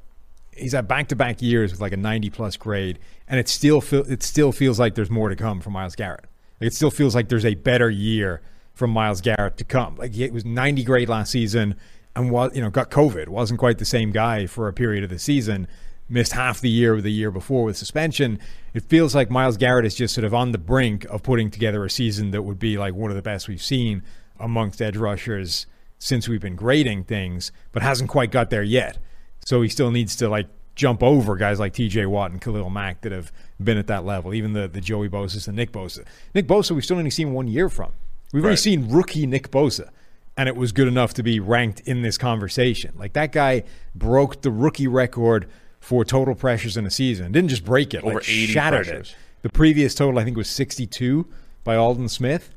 he's had back to back years with like a 90 plus grade, and it still feel, it still feels like there's more to come from Myles Garrett. Like, it still feels like there's a better year from Myles Garrett to come. Like he was 90 grade last season and was you know got COVID, wasn't quite the same guy for a period of the season. Missed half the year with the year before with suspension. It feels like Myles Garrett is just sort of on the brink of putting together a season that would be like one of the best we've seen amongst edge rushers since we've been grading things, but hasn't quite got there yet. So he still needs to like jump over guys like TJ Watt and Khalil Mack that have been at that level, even the, the Joey Bosa's and Nick Bosa. Nick Bosa, we've still only seen one year from. We've Right. seen rookie Nick Bosa, and it was good enough to be ranked in this conversation. Like that guy broke the rookie record for total pressures in a season. Didn't just break it, Over like 80 shattered pressures. it. The previous total, I think, was 62 by Aldon Smith.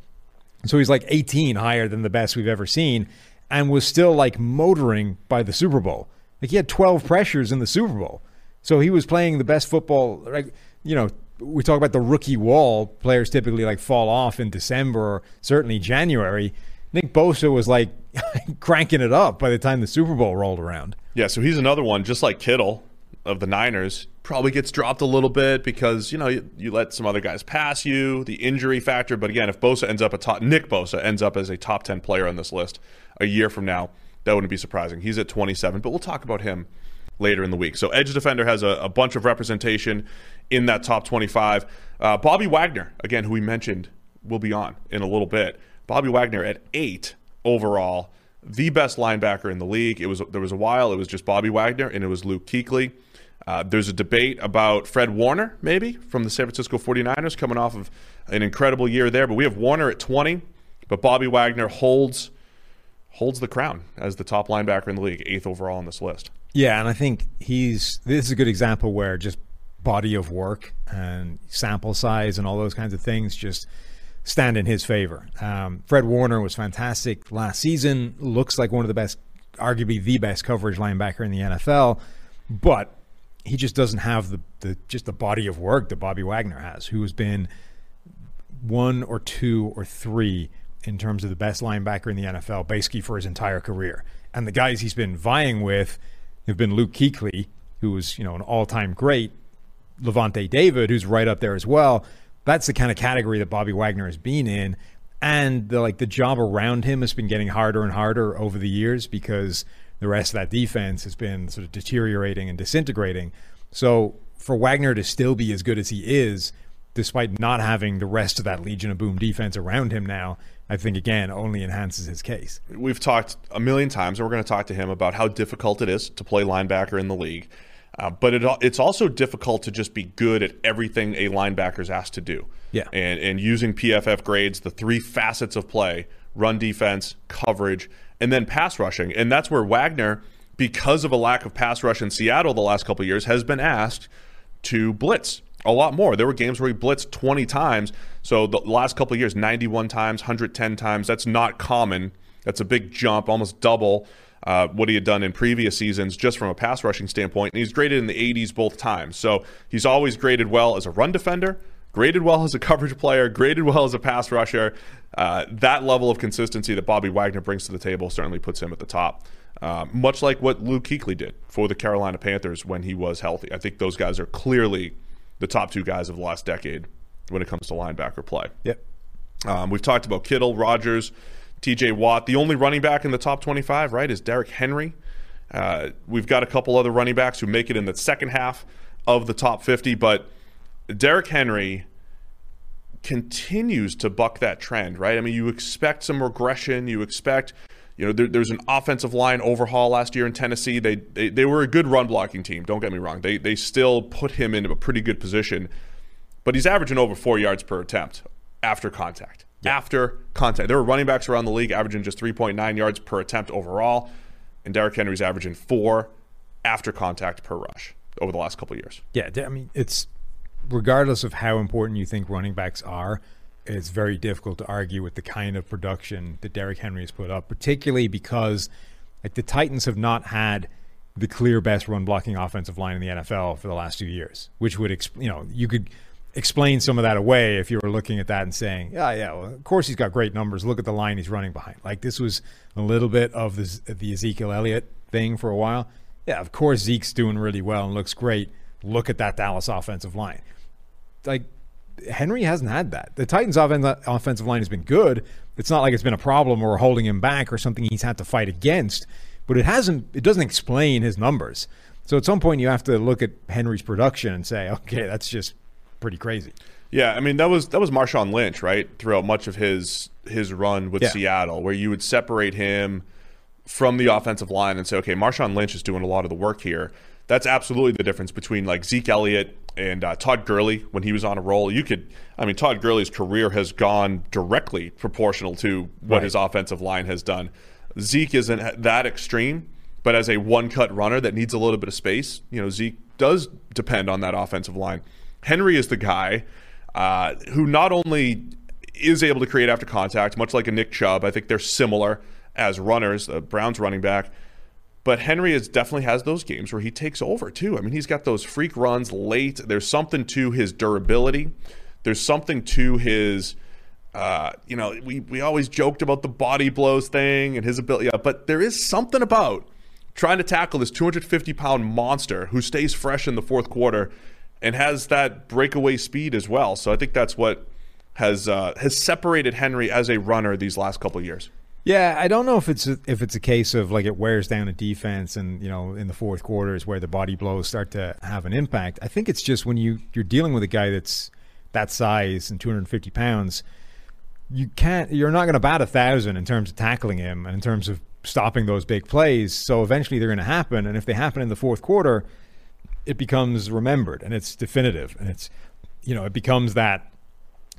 So he's like 18 higher than the best we've ever seen, and was still like motoring by the Super Bowl. Like he had 12 pressures in the Super Bowl. So he was playing the best football. Like you know, we talk about the rookie wall. Players typically like fall off in December or certainly January. Nick Bosa was like cranking it up by the time the Super Bowl rolled around. Yeah, so he's another one, just like Kittle of the Niners, probably gets dropped a little bit because, you know, you, you let some other guys pass you, the injury factor. But again, if Bosa ends up a top, Nick Bosa ends up as a top 10 player on this list a year from now, that wouldn't be surprising. He's at 27, but we'll talk about him later in the week. So Edge Defender has a, a bunch of representation in that top 25. Uh, Bobby Wagner, again, who we mentioned will be on in a little bit. Bobby Wagner at eight overall, the best linebacker in the league. It was there was a while it was just Bobby Wagner and it was Luke Kuechly. Uh, there's a debate about Fred Warner, maybe from the San Francisco 49ers, coming off of an incredible year there. But we have Warner at 20, but Bobby Wagner holds holds the crown as the top linebacker in the league, eighth overall on this list. Yeah, and I think he's this is a good example where just body of work and sample size and all those kinds of things just stand in his favor. Um, Fred Warner was fantastic last season. Looks like one of the best, arguably the best coverage linebacker in the NFL, but he just doesn't have the, the just the body of work that Bobby Wagner has, who has been one or two or three in terms of the best linebacker in the NFL, basically for his entire career. And the guys he's been vying with have been Luke Kuechly, who was you know an all-time great, Lavonte David, who's right up there as well. That's the kind of category that Bobby Wagner has been in, and the like the job around him has been getting harder and harder over the years because the rest of that defense has been sort of deteriorating and disintegrating. So for Wagner to still be as good as he is, despite not having the rest of that Legion of Boom defense around him now, I think again only enhances his case. We've talked a million times, and we're going to talk to him about how difficult it is to play linebacker in the league. Uh, but it, it's also difficult to just be good at everything a linebacker's asked to do. Yeah. And, and using PFF grades, the three facets of play run defense, coverage, and then pass rushing. And that's where Wagner, because of a lack of pass rush in Seattle the last couple of years, has been asked to blitz a lot more. There were games where he blitzed 20 times. So the last couple of years, 91 times, 110 times. That's not common. That's a big jump, almost double uh, what he had done in previous seasons just from a pass rushing standpoint. And he's graded in the 80s both times. So he's always graded well as a run defender, graded well as a coverage player, graded well as a pass rusher. Uh, that level of consistency that Bobby Wagner brings to the table certainly puts him at the top. Uh, much like what Luke Kuechly did for the Carolina Panthers when he was healthy. I think those guys are clearly the top two guys of the last decade when it comes to linebacker play. Yep. Um, we've talked about Kittle, Rodgers, TJ Watt. The only running back in the top 25, right, is Derrick Henry. Uh, we've got a couple other running backs who make it in the second half of the top 50, but Derrick Henry continues to buck that trend, right? I mean, you expect some regression. You expect, you know, there, there's an offensive line overhaul last year in Tennessee. They, they they were a good run blocking team. Don't get me wrong. They they still put him into a pretty good position, but he's averaging over four yards per attempt after contact. After contact, there were running backs around the league averaging just 3.9 yards per attempt overall, and Derrick Henry's averaging four after contact per rush over the last couple of years. Yeah, I mean, it's regardless of how important you think running backs are, it's very difficult to argue with the kind of production that Derrick Henry has put up, particularly because like the Titans have not had the clear best run blocking offensive line in the NFL for the last two years, which would exp- you know you could explain some of that away if you were looking at that and saying, yeah, yeah, well, of course he's got great numbers. Look at the line he's running behind. Like this was a little bit of the, the Ezekiel Elliott thing for a while. Yeah, of course Zeke's doing really well and looks great. Look at that Dallas offensive line. Like Henry hasn't had that. The Titans' offensive line has been good. It's not like it's been a problem or holding him back or something he's had to fight against, but it hasn't. It doesn't explain his numbers. So at some point, you have to look at Henry's production and say, okay, that's just pretty crazy. Yeah, I mean that was that was Marshawn Lynch, right? Throughout much of his his run with Yeah. Seattle, where you would separate him from the offensive line and say, okay, Marshawn Lynch is doing a lot of the work here. That's absolutely the difference between like Zeke Elliott and uh, Todd Gurley when he was on a roll. You could, I mean, Todd Gurley's career has gone directly proportional to what Right. his offensive line has done. Zeke isn't that extreme, but as a one cut runner that needs a little bit of space, you know, Zeke does depend on that offensive line. Henry is the guy uh, who not only is able to create after contact, much like a Nick Chubb. I think they're similar as runners, the Browns running back. But Henry is definitely has those games where he takes over too. I mean, he's got those freak runs late. There's something to his durability. There's something to his, uh, you know, we we always joked about the body blows thing and his ability, yeah, but there is something about trying to tackle this 250 pound monster who stays fresh in the fourth quarter and has that breakaway speed as well. So I think that's what has uh, has separated Henry as a runner these last couple years. Yeah, I don't know if it's a, if it's a case of like it wears down a defense, and you know, in the fourth quarter is where the body blows start to have an impact. I think it's just when you you're dealing with a guy that's that size and 250 pounds, you can't. You're not going to bat a thousand in terms of tackling him and in terms of stopping those big plays. So eventually they're going to happen, and if they happen in the fourth quarter, it becomes remembered and it's definitive, and it's you know it becomes that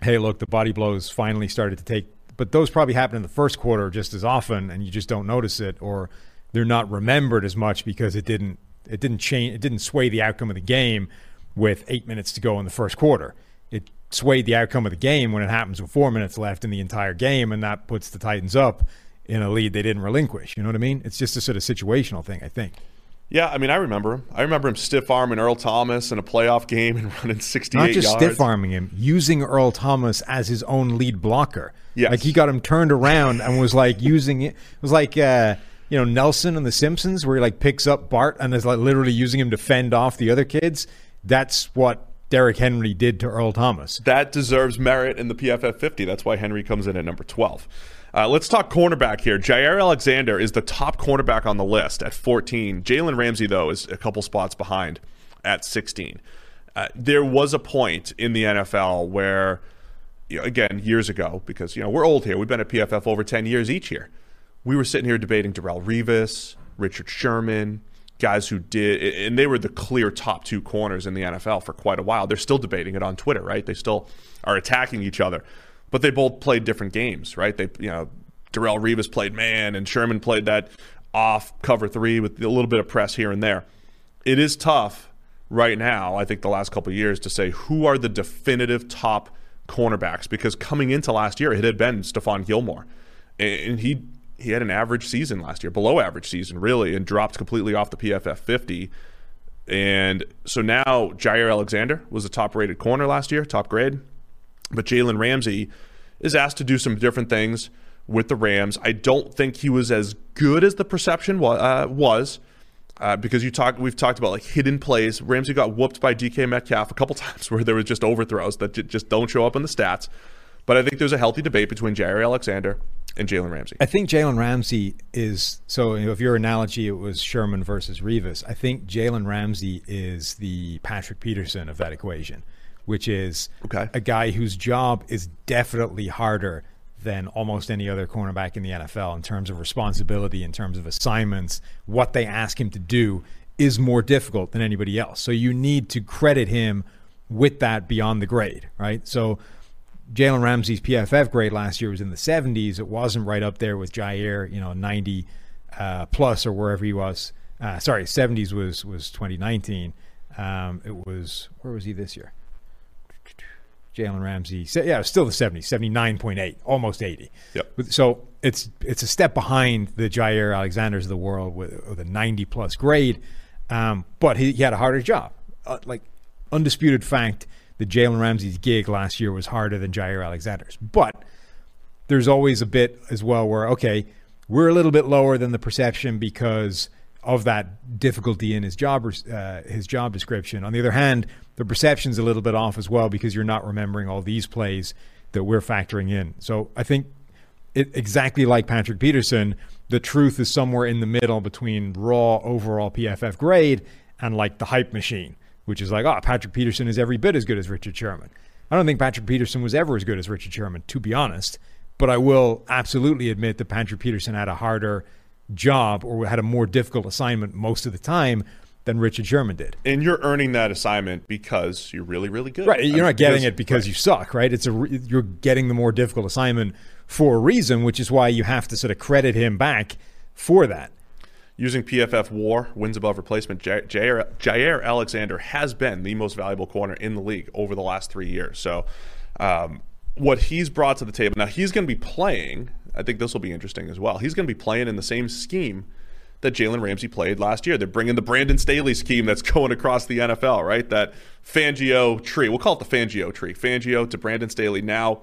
hey, look, the body blows finally started to take, but those probably happen in the first quarter just as often, and you just don't notice it, or they're not remembered as much because it didn't it didn't change, it didn't sway the outcome of the game with eight minutes to go in the first quarter. It swayed the outcome of the game when it happens with four minutes left in the entire game, and that puts the Titans up in a lead they didn't relinquish. You know what I mean? It's just a sort of situational thing, I think. Yeah, I mean, I remember him. I remember him stiff arming Earl Thomas in a playoff game and running 68 not just yards. stiff arming him, using Earl Thomas as his own lead blocker. Yeah, like he got him turned around and was like using it. It was like uh, you know Nelson and The Simpsons, where he like picks up Bart and is like literally using him to fend off the other kids. That's what Derrick Henry did to Earl Thomas. That deserves merit in the PFF 50. That's why Henry comes in at number 12. Uh, let's talk cornerback here. Jaire Alexander is the top cornerback on the list at 14. Jalen Ramsey, though, is a couple spots behind at 16. Uh, there was a point in the NFL where, you know, again, years ago, because you know we're old here. We've been at PFF over 10 years each year. We were sitting here debating Darrelle Revis, Richard Sherman, guys who did, and they were the clear top two corners in the NFL for quite a while. They're still debating it on Twitter, right? They still are attacking each other, but they both played different games, right? They, you know, Darrelle Revis played man, and Sherman played that off cover three with a little bit of press here and there. It is tough right now, I think the last couple years, to say who are the definitive top cornerbacks because coming into last year, it had been Stephon Gilmore, and he he had an average season last year, below average season really, and dropped completely off the PFF 50. And so now Jaire Alexander was a top rated corner last year, top grade. But Jalen Ramsey is asked to do some different things with the Rams. I don't think he was as good as the perception uh, was. Uh, because you talk, we've talked about like hidden plays. Ramsey got whooped by DK Metcalf a couple times where there was just overthrows that j- just don't show up in the stats. But I think there's a healthy debate between Jaire Alexander and Jalen Ramsey. I think Jalen Ramsey is so. If your analogy it was Sherman versus Revis, I think Jalen Ramsey is the Patrick Peterson of that equation, which is Okay. a guy whose job is definitely harder than almost any other cornerback in the NFL in terms of responsibility, in terms of assignments. What they ask him to do is more difficult than anybody else. So you need to credit him with that beyond the grade, right? So Jalen Ramsey's PFF grade last year was in the 70s. It wasn't right up there with Jaire, you know, 90 uh, plus or wherever he was Uh, sorry, 70s was was 2019. Um, it was where was he this year? Jalen Ramsey. Yeah, it was still the 70s, 79.8, almost 80. Yep. So it's it's a step behind the Jaire Alexanders of the world with, with a 90 plus grade, um, but he, he had a harder job. Uh, like undisputed fact, that Jalen Ramsey's gig last year was harder than Jaire Alexander's, but there's always a bit as well where okay, we're a little bit lower than the perception because of that difficulty in his job uh, his job description. On the other hand, the perception's a little bit off as well because you're not remembering all these plays that we're factoring in. So I think it, exactly like Patrick Peterson, the truth is somewhere in the middle between raw overall PFF grade and like the hype machine, which is like, oh, Patrick Peterson is every bit as good as Richard Sherman. I don't think Patrick Peterson was ever as good as Richard Sherman, to be honest. But I will absolutely admit that Patrick Peterson had a harder job or had a more difficult assignment most of the time than Richard Sherman did. And you're earning that assignment because you're really, really good. Right, you're not getting it because right. you suck, right? It's a re- you're getting the more difficult assignment for a reason, which is why you have to sort of credit him back for that. Using PFF WAR wins above replacement, Jaire, Jaire, Jaire Alexander has been the most valuable corner in the league over the last three years. So, um, what he's brought to the table now, he's going to be playing. I think this will be interesting as well. He's going to be playing in the same scheme that Jalen Ramsey played last year. They're bringing the Brandon Staley scheme that's going across the NFL, right? That Fangio tree. We'll call it the Fangio tree. Fangio to Brandon Staley. Now,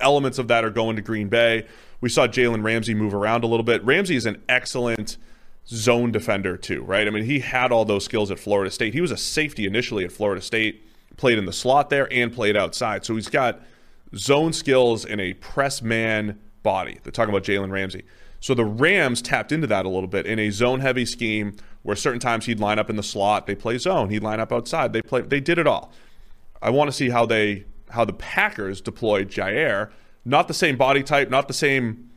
elements of that are going to Green Bay. We saw Jalen Ramsey move around a little bit. Ramsey is an excellent zone defender, too, right? I mean, he had all those skills at Florida State. He was a safety initially at Florida State, played in the slot there and played outside. So he's got zone skills and a press man body. They're talking about Jalen Ramsey. So the Rams tapped into that a little bit in a zone heavy scheme where certain times he'd line up in the slot, they play zone, he'd line up outside, they play they did it all. I want to see how they how the Packers deployed Jaire, not the same body type, not the same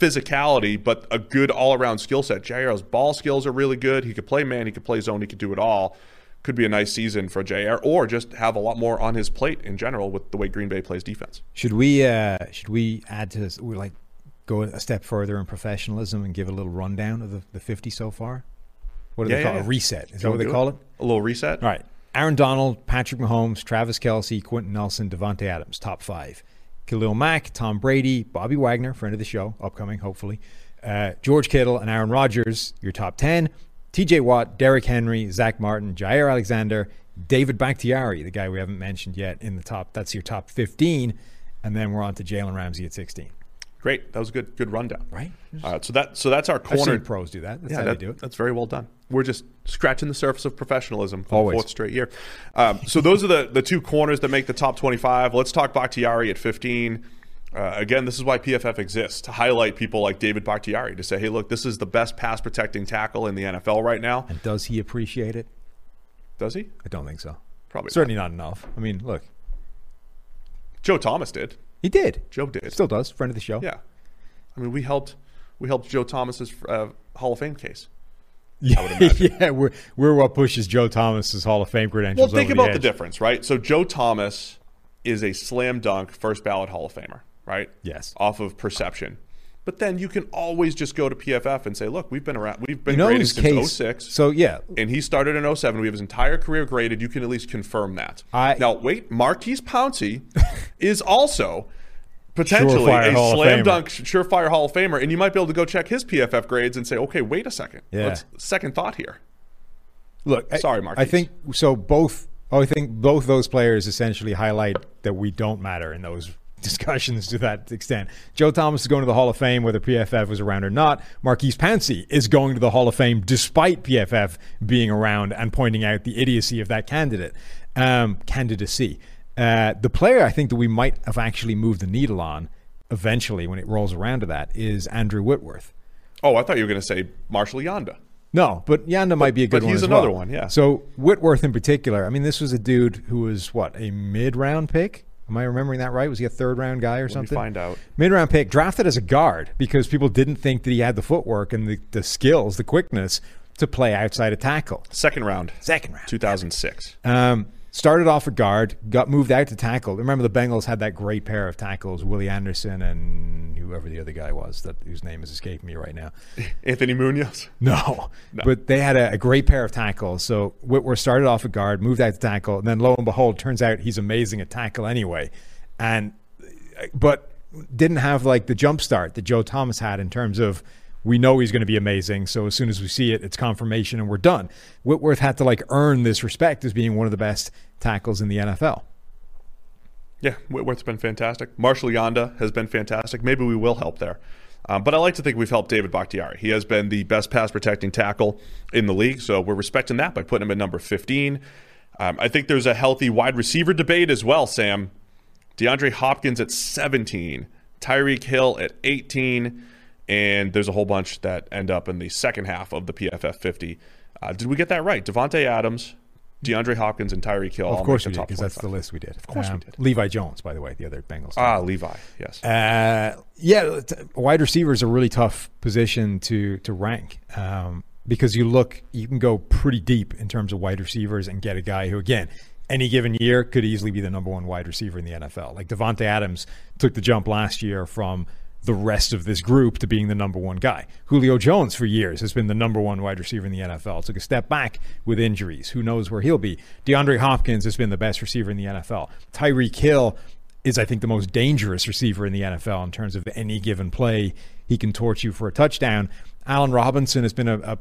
physicality, but a good all-around skill set. Jaire's ball skills are really good. He could play man, he could play zone, he could do it all. Could be a nice season for Jaire, or just have a lot more on his plate in general with the way Green Bay plays defense. Should we uh, should we add to this? We like go a step further in professionalism and give a little rundown of the, the 50 so far? What do Yeah, they call yeah, it? A reset. Is that what they call it? A little reset. All right. Aaron Donald, Patrick Mahomes, Travis Kelce, Quenton Nelson, Davante Adams, top five. Khalil Mack, Tom Brady, Bobby Wagner, friend of the show, upcoming, hopefully. Uh, George Kittle and Aaron Rodgers, your top 10. TJ Watt, Derrick Henry, Zack Martin, Jaire Alexander, David Bakhtiari, the guy we haven't mentioned yet in the top. That's your top 15. And then we're on to Jalen Ramsey at 16. Great. That was a good good rundown. Right? All right. So that so that's our corner. pros do that. That's yeah, how that- they do it. that's very well done. We're just scratching the surface of professionalism for Always. the fourth straight year. Um, so those are the the two corners that make the top twenty-five. Let's talk Bakhtiari at fifteen. Uh, again, this is why PFF exists to highlight people like David Bakhtiari to say, "Hey, look, this is the best pass protecting tackle in the NFL right now." And does he appreciate it? Does he? I don't think so. Probably Certainly not enough. I mean, look, Joe Thomas did. he did. Joe did. Still does. Friend of the show. Yeah. I mean, we helped we helped Joe Thomas's uh, Hall of Fame case. Yeah, yeah, we're we're what pushes Joe Thomas's Hall of Fame credentials. Well, think about the edge. difference, right? So Joe Thomas is a slam dunk first ballot Hall of Famer, right? Yes. Off of perception. But then you can always just go to PFF and say, look, we've been around, we've been You know graded since case. 06. So yeah, and he started in 07. We have his entire career graded. You can at least confirm that. I- now, wait, Maurkice Pouncey is also potentially a Hall slam dunk surefire Hall of Famer, and you might be able to go check his PFF grades and say, okay, wait a second. Yeah. Let's second thought here. look. sorry, Sorry, I think so. Both. oh, I think both those players essentially highlight that we don't matter in those discussions to that extent. Joe Thomas is going to the Hall of Fame whether PFF was around or not. Maurkice Pouncey is going to the Hall of Fame despite PFF being around and pointing out the idiocy of that candidate um, candidacy. Uh, the player I think that we might have actually moved the needle on eventually when it rolls around to that is Andrew Whitworth. Oh, I thought you were going to say Marshall Yanda. No, but Yanda might be a good but one. he's another well. one, yeah. So Whitworth in particular, I mean, this was a dude who was what a mid-round pick. Am I remembering that right? Was he a third-round guy or Let me something? find out. Mid-round pick, drafted as a guard because people didn't think that he had the footwork and the, the skills, the quickness to play outside a tackle. Second round. Second round. 2006. Um, started off a guard, got moved out to tackle. Remember the Bengals had that great pair of tackles, Willie Anderson and whoever the other guy was that whose name is escaping me right now. Anthony Munoz. No. But they had a, a great pair of tackles. So Whitworth started off at guard, moved out to tackle, and then lo and behold, turns out he's amazing at tackle anyway. And uh, but didn't have like the jump start that Joe Thomas had in terms of we know he's going to be amazing. So as soon as we see it, it's confirmation and we're done. Whitworth had to like earn this respect as being one of the best tackles in the NFL. Yeah, Whitworth's been fantastic. Marshall Yanda has been fantastic. Maybe we will help there. Um, but I like to think we've helped David Bakhtiari. He has been the best pass protecting tackle in the league, so we're respecting that by putting him at number 15. Um, I think there's a healthy wide receiver debate as well, Sam. DeAndre Hopkins at 17, Tyreek Hill at 18, and there's a whole bunch that end up in the second half of the PFF 50. Uh, did we get that right? Davante Adams, DeAndre Hopkins, and Tyreek Hill. all Of course we did, because that's the list we did. Of course we did. Levi Jones, by the way, the other Bengals. Ah, Levi, yes. Uh, yeah, t- wide receiver is a really tough position to to rank um, because you look, you can go pretty deep in terms of wide receivers and get a guy who, again, any given year could easily be the number one wide receiver in the NFL. Like Davante Adams took the jump last year from the rest of this group to being the number one guy. Julio Jones for years has been the number one wide receiver in the NFL. Took a step back with injuries. Who knows where he'll be? DeAndre Hopkins has been the best receiver in the NFL. Tyreek Hill is I think the most dangerous receiver in the NFL in terms of any given play. He can torch you for a touchdown. Allen Robinson has been a, a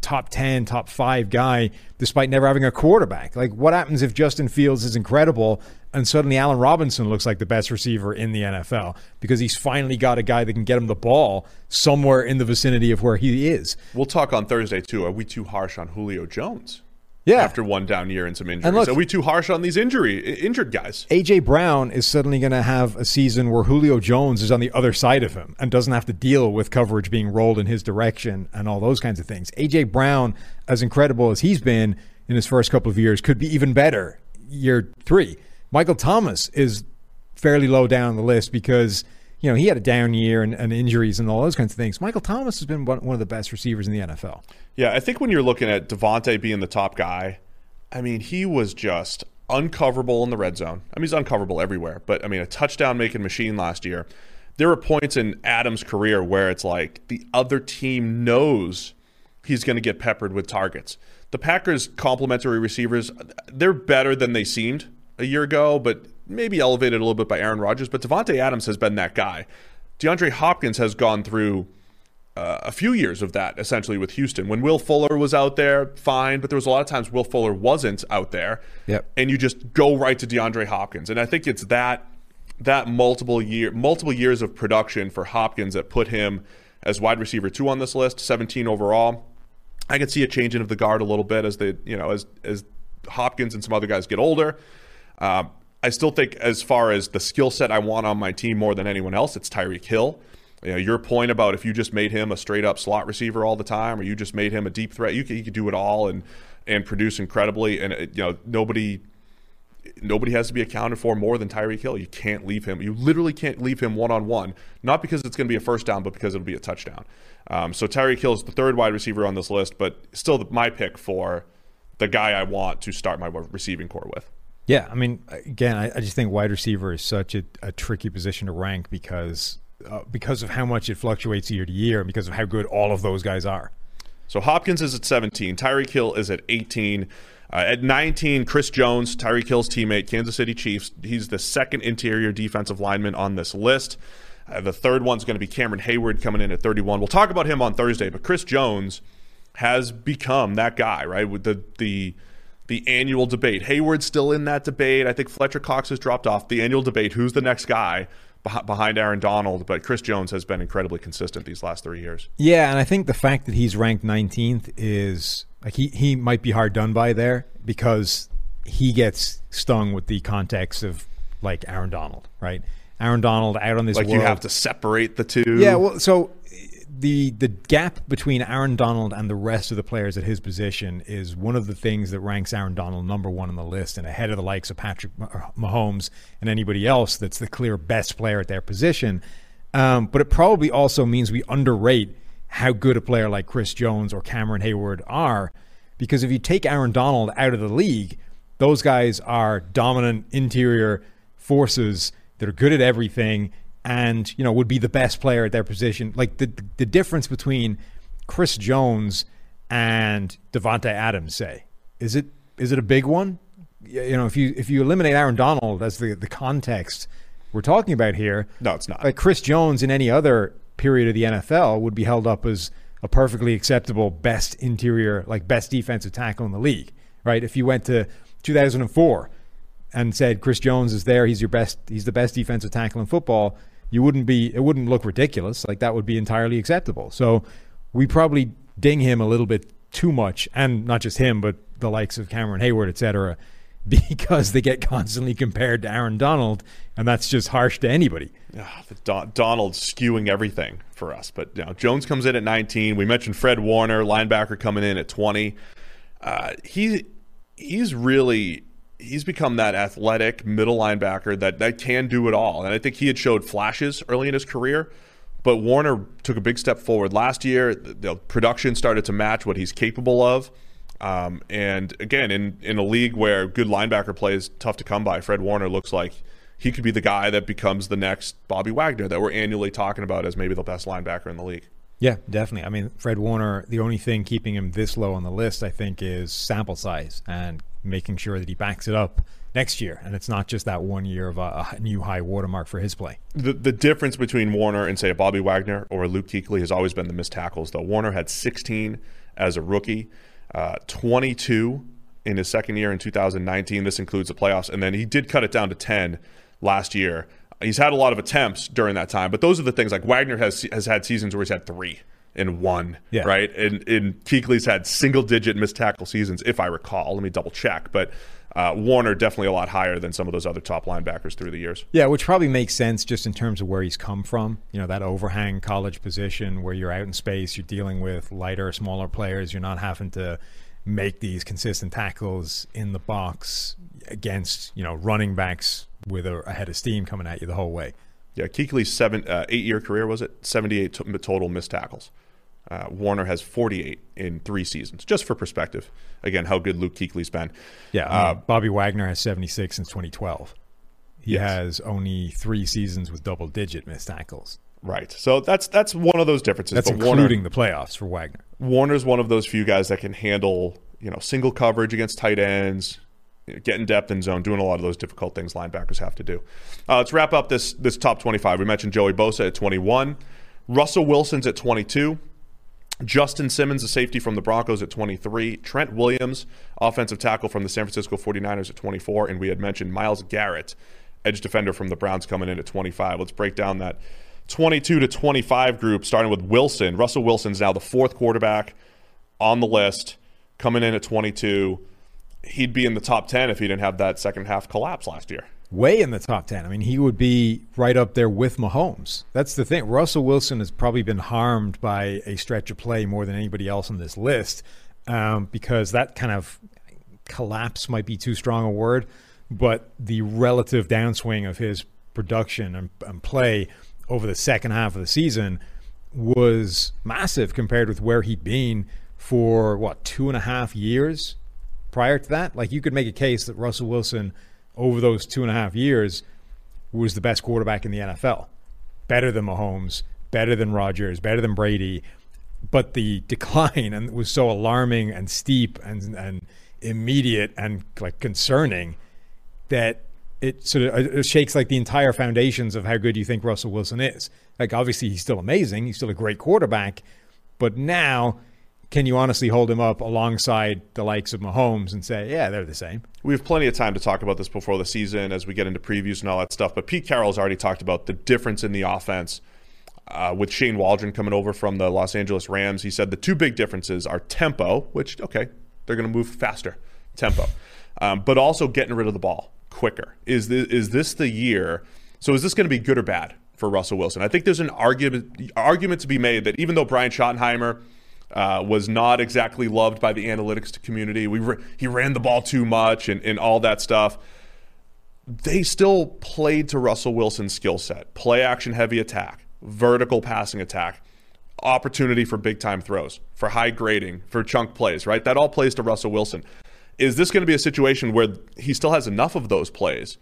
top 10, top 5 guy despite never having a quarterback. Like what happens if Justin Fields is incredible and suddenly Allen Robinson looks like the best receiver in the NFL because he's finally got a guy that can get him the ball somewhere in the vicinity of where he is. We'll talk on Thursday too. Are we too harsh on Julio Jones? Yeah. After one down year and some injuries, look- are we too harsh on these injury injured guys? AJ Brown is suddenly going to have a season where Julio Jones is on the other side of him and doesn't have to deal with coverage being rolled in his direction and all those kinds of things. AJ Brown, as incredible as he's been in his first couple of years, could be even better year three. Michael Thomas is fairly low down the list because you know he had a down year and, and injuries and all those kinds of things. Michael Thomas has been one, one of the best receivers in the NFL. Yeah, I think when you're looking at Davante being the top guy, I mean, he was just uncoverable in the red zone. I mean, he's uncoverable everywhere, but I mean, a touchdown making machine last year. There were points in Adams' career where it's like the other team knows he's going to get peppered with targets. The Packers' complementary receivers, they're better than they seemed a year ago, but maybe elevated a little bit by Aaron Rodgers. But Davante Adams has been that guy. DeAndre Hopkins has gone through uh, a few years of that essentially with Houston. When Will Fuller was out there, fine, but there was a lot of times Will Fuller wasn't out there. Yep. And you just go right to DeAndre Hopkins. And I think it's that that multiple year multiple years of production for Hopkins that put him as wide receiver 2 on this list, 17 overall. I could see a changing of the guard a little bit as they, you know, as as Hopkins and some other guys get older. Um, I still think, as far as the skill set I want on my team more than anyone else, it's Tyreek Hill. You know, your point about if you just made him a straight up slot receiver all the time, or you just made him a deep threat, you could, could do it all and and produce incredibly. And it, you know, nobody nobody has to be accounted for more than Tyreek Hill. You can't leave him. You literally can't leave him one on one. Not because it's going to be a first down, but because it'll be a touchdown. Um, so Tyreek Hill is the third wide receiver on this list, but still my pick for the guy I want to start my receiving core with. Yeah, I mean, again, I, I just think wide receiver is such a, a tricky position to rank because uh, because of how much it fluctuates year to year and because of how good all of those guys are. So Hopkins is at 17. Tyreek Hill is at 18. Uh, at 19, Chris Jones, Tyreek Hill's teammate, Kansas City Chiefs. He's the second interior defensive lineman on this list. Uh, the third one's going to be Cameron Heyward coming in at 31. We'll talk about him on Thursday, but Chris Jones has become that guy, right? With the the the annual debate. Heyward's still in that debate. I think Fletcher Cox has dropped off the annual debate. Who's the next guy behind Aaron Donald? But Chris Jones has been incredibly consistent these last three years. Yeah, and I think the fact that he's ranked 19th is like he, he might be hard done by there because he gets stung with the context of like Aaron Donald, right? Aaron Donald out on this Like you have to separate the two. Yeah, well, so the the gap between Aaron Donald and the rest of the players at his position is one of the things that ranks Aaron Donald number one on the list and ahead of the likes of Patrick Mah- Mahomes and anybody else that's the clear best player at their position. Um, but it probably also means we underrate how good a player like Chris Jones or Cameron Heyward are, because if you take Aaron Donald out of the league, those guys are dominant interior forces that are good at everything and you know would be the best player at their position. Like the the difference between Chris Jones and Davante Adams, say, is it is it a big one? You know, if you if you eliminate Aaron Donald as the the context we're talking about here, No, it's not. like Chris Jones in any other period of the NFL would be held up as a perfectly acceptable best interior, like best defensive tackle in the league, right? If you went to 2004 and said Chris Jones is there, he's your best, he's the best defensive tackle in football, you wouldn't be, it wouldn't look ridiculous. Like that would be entirely acceptable. So we probably ding him a little bit too much, and not just him, but the likes of Cameron Heyward, et cetera, because they get constantly compared to Aaron Donald, and that's just harsh to anybody. The Don- Donald skewing everything for us. But you Jones comes in at 19. We mentioned Fred Warner, linebacker, coming in at 20. Uh, he he's really he's become that athletic middle linebacker that that can do it all. And I think he had showed flashes early in his career. But Warner took a big step forward last year. The, the production started to match what he's capable of. Um, and again, in, in a league where good linebacker play is tough to come by, Fred Warner looks like he could be the guy that becomes the next Bobby Wagner that we're annually talking about as maybe the best linebacker in the league. Yeah, definitely. I mean, Fred Warner, the only thing keeping him this low on the list, I think, is sample size and making sure that he backs it up next year. And it's not just that one year of a, a new high watermark for his play. The, the difference between Warner and, say, a Bobby Wagner or a Luke Kuechly has always been the missed tackles, though. Warner had 16 as a rookie, uh, 22 in his second year in 2019. This includes the playoffs. And then he did cut it down to 10 last year. He's had a lot of attempts during that time, but those are the things like Wagner has has had seasons where he's had three and one, Yeah. right? And, and Kuechly's had single digit missed tackle seasons, if I recall. Let me double check. But uh, Warner definitely a lot higher than some of those other top linebackers through the years. Yeah, which probably makes sense just in terms of where he's come from. You know, that overhang college position where you're out in space, you're dealing with lighter, smaller players, you're not having to make these consistent tackles in the box against, you know, running backs with a, a head of steam coming at you the whole way. Yeah, Kuechly's seven, uh, eight year career was it? 78 to- total missed tackles. Uh, Warner has 48 in three seasons, just for perspective. Again, how good Luke Kuechly's been. Yeah, Uh, Bobby Wagner has 76 since 2012. He Yes. has only three seasons with double digit missed tackles. right. So that's that's one of those differences. That's but Warner, including the playoffs for Wagner. Warner's one of those few guys that can handle, you know, single coverage against tight ends, you know, get in depth in zone, doing a lot of those difficult things linebackers have to do. Uh, let's wrap up this this top 25. We mentioned Joey Bosa at 21, Russell Wilson's at 22. Justin Simmons, a safety from the Broncos at 23. Trent Williams, offensive tackle from the San Francisco 49ers at 24. And we had mentioned Myles Garrett, edge defender from the Browns, coming in at 25. Let's break down that 22 to 25 group, starting with Wilson. Russell Wilson's now the fourth quarterback on the list, coming in at 22. He'd be in the top 10 if he didn't have that second half collapse last year. way in the top 10. I mean, he would be right up there with Mahomes. That's the thing. Russell Wilson has probably been harmed by a stretch of play more than anybody else on this list um, because that kind of collapse might be too strong a word, but the relative downswing of his production and, and play over the second half of the season was massive compared with where he'd been for what two and a half years prior to that. Like you could make a case that Russell Wilson over those two and a half years was the best quarterback in the NFL, better than Mahomes, better than Rodgers, better than Brady. But the decline and was so alarming and steep and and immediate and like concerning that it sort of it shakes like the entire foundations of how good you think Russell Wilson is. Like obviously he's still amazing, he's still a great quarterback, but now can you honestly hold him up alongside the likes of Mahomes and say, yeah, they're the same? We have plenty of time to talk about this before the season as we get into previews and all that stuff. But Pete Carroll's already talked about the difference in the offense uh, with Shane Waldron coming over from the Los Angeles Rams. He said the two big differences are tempo, which, okay, they're going to move faster, tempo, um, but also getting rid of the ball quicker. Is this, is this the year? So is this going to be good or bad for Russell Wilson? I think there's an argument argument to be made that even though Brian Schottenheimer uh, was not exactly loved by the analytics community. We ra- he ran the ball too much and, and all that stuff. They still played to Russell Wilson's skill set: play action, heavy attack, vertical passing attack, opportunity for big time throws, for high grading, for chunk plays. Right, that all plays to Russell Wilson. Is this going to be a situation where he still has enough of those plays?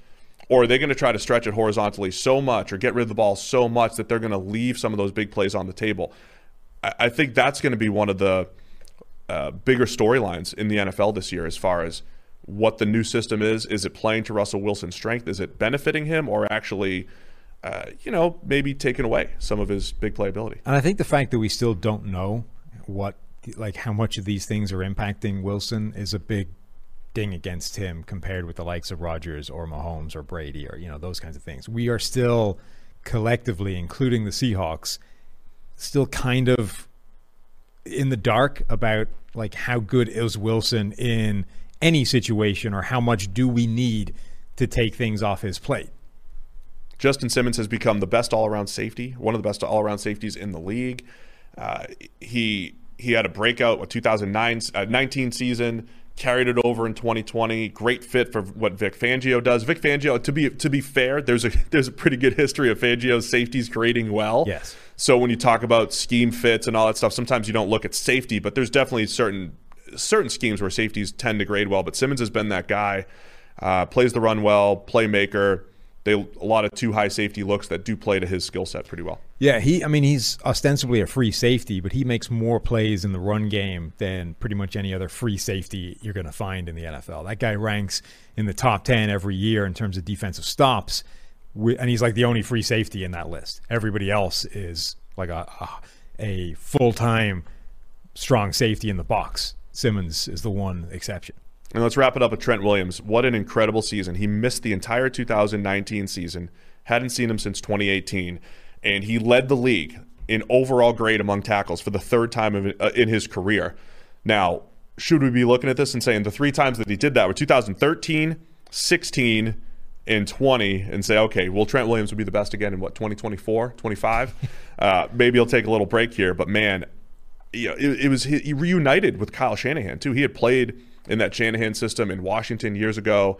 Or are they going to try to stretch it horizontally so much or get rid of the ball so much that they're going to leave some of those big plays on the table? I, think that's going to be one of the uh, bigger storylines in the NFL this year as far as what the new system is. Is it playing to Russell Wilson's strength? Is it benefiting him or actually, uh, you know, maybe taking away some of his big playability? And I think the fact that we still don't know what, like, how much of these things are impacting Wilson is a big ding against him compared with the likes of Rodgers or Mahomes or Brady or, you know, those kinds of things. We are still collectively, including the Seahawks, still kind of in the dark about like how good is Wilson in any situation or how much do we need to take things off his plate. Justin Simmons has become the best all-around safety, one of the best all-around safeties in the league. Uh, he he had a breakout a 2009 uh, 19 season, carried it over in 2020. Great fit for what Vic Fangio does. Vic Fangio, to be to be fair, there's a there's a pretty good history of Fangio's safeties grading well. Yes. So when you talk about scheme fits and all that stuff, sometimes you don't look at safety, but there's definitely certain certain schemes where safeties tend to grade well. But Simmons has been that guy. Uh, plays the run well, playmaker. They a lot of two high safety looks that do play to his skill set pretty well. Yeah, he. I mean, he's ostensibly a free safety, but he makes more plays in the run game than pretty much any other free safety you're going to find in the NFL. That guy ranks in the top ten every year in terms of defensive stops, and he's like the only free safety in that list. Everybody else is like a a, full time strong safety in the box. Simmons is the one exception. And let's wrap it up with Trent Williams. What an incredible season. He missed the entire 2019 season, hadn't seen him since 2018, and he led the league in overall grade among tackles for the third time uh, in his career. Now, should we be looking at this and saying the three times that he did that were 2013, 16, and 20 and say, okay, well, Trent Williams would be the best again in what, 2024, 25? uh, maybe he'll take a little break here, but man, you know, it, it was he reunited with Kyle Shanahan too. He had played in that Shanahan system in Washington years ago,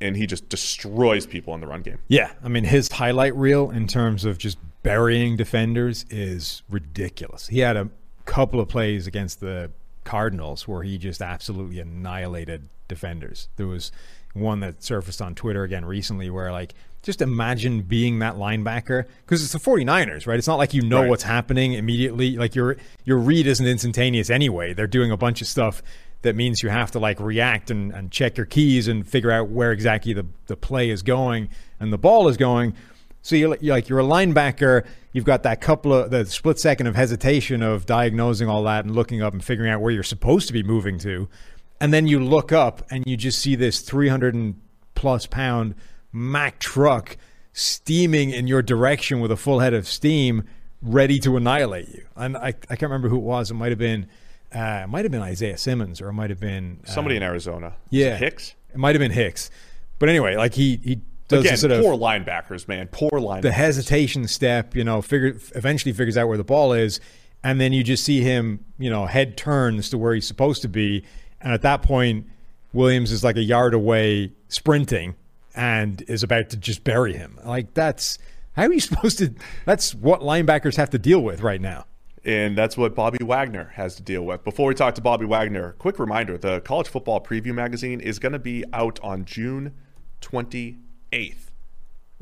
and he just destroys people in the run game. Yeah, I mean his highlight reel in terms of just burying defenders is ridiculous. He had a couple of plays against the Cardinals where he just absolutely annihilated defenders. There was one that surfaced on Twitter again recently where like just imagine being that linebacker because it's the 49ers, right? It's not like you know Right. what's happening immediately. Like your your read isn't instantaneous anyway. They're doing a bunch of stuff that means you have to like react and, and check your keys and figure out where exactly the, the play is going and the ball is going. So you're, you're like you're a linebacker. You've got that couple of the split second of hesitation of diagnosing all that and looking up and figuring out where you're supposed to be moving to, and then you look up and you just see this 300 and plus pound Mack truck steaming in your direction with a full head of steam, ready to annihilate you. And I, I can't remember who it was. It might have been uh, it might have been Isaiah Simmons or it might have been uh, Somebody in Arizona. Yeah Hicks. It might have been Hicks. But anyway, like he he does Again, sort of poor linebackers, man. Poor linebackers. the hesitation step, you know, figure eventually figures out where the ball is, and then you just see him, you know, head turns to where he's supposed to be, and at that point, Williams is like a yard away sprinting and is about to just bury him. Like that's how are you supposed to? That's what linebackers have to deal with right now. And that's what Bobby Wagner has to deal with. Before we talk to Bobby Wagner, quick reminder the College Football Preview Magazine is going to be out on June 28th.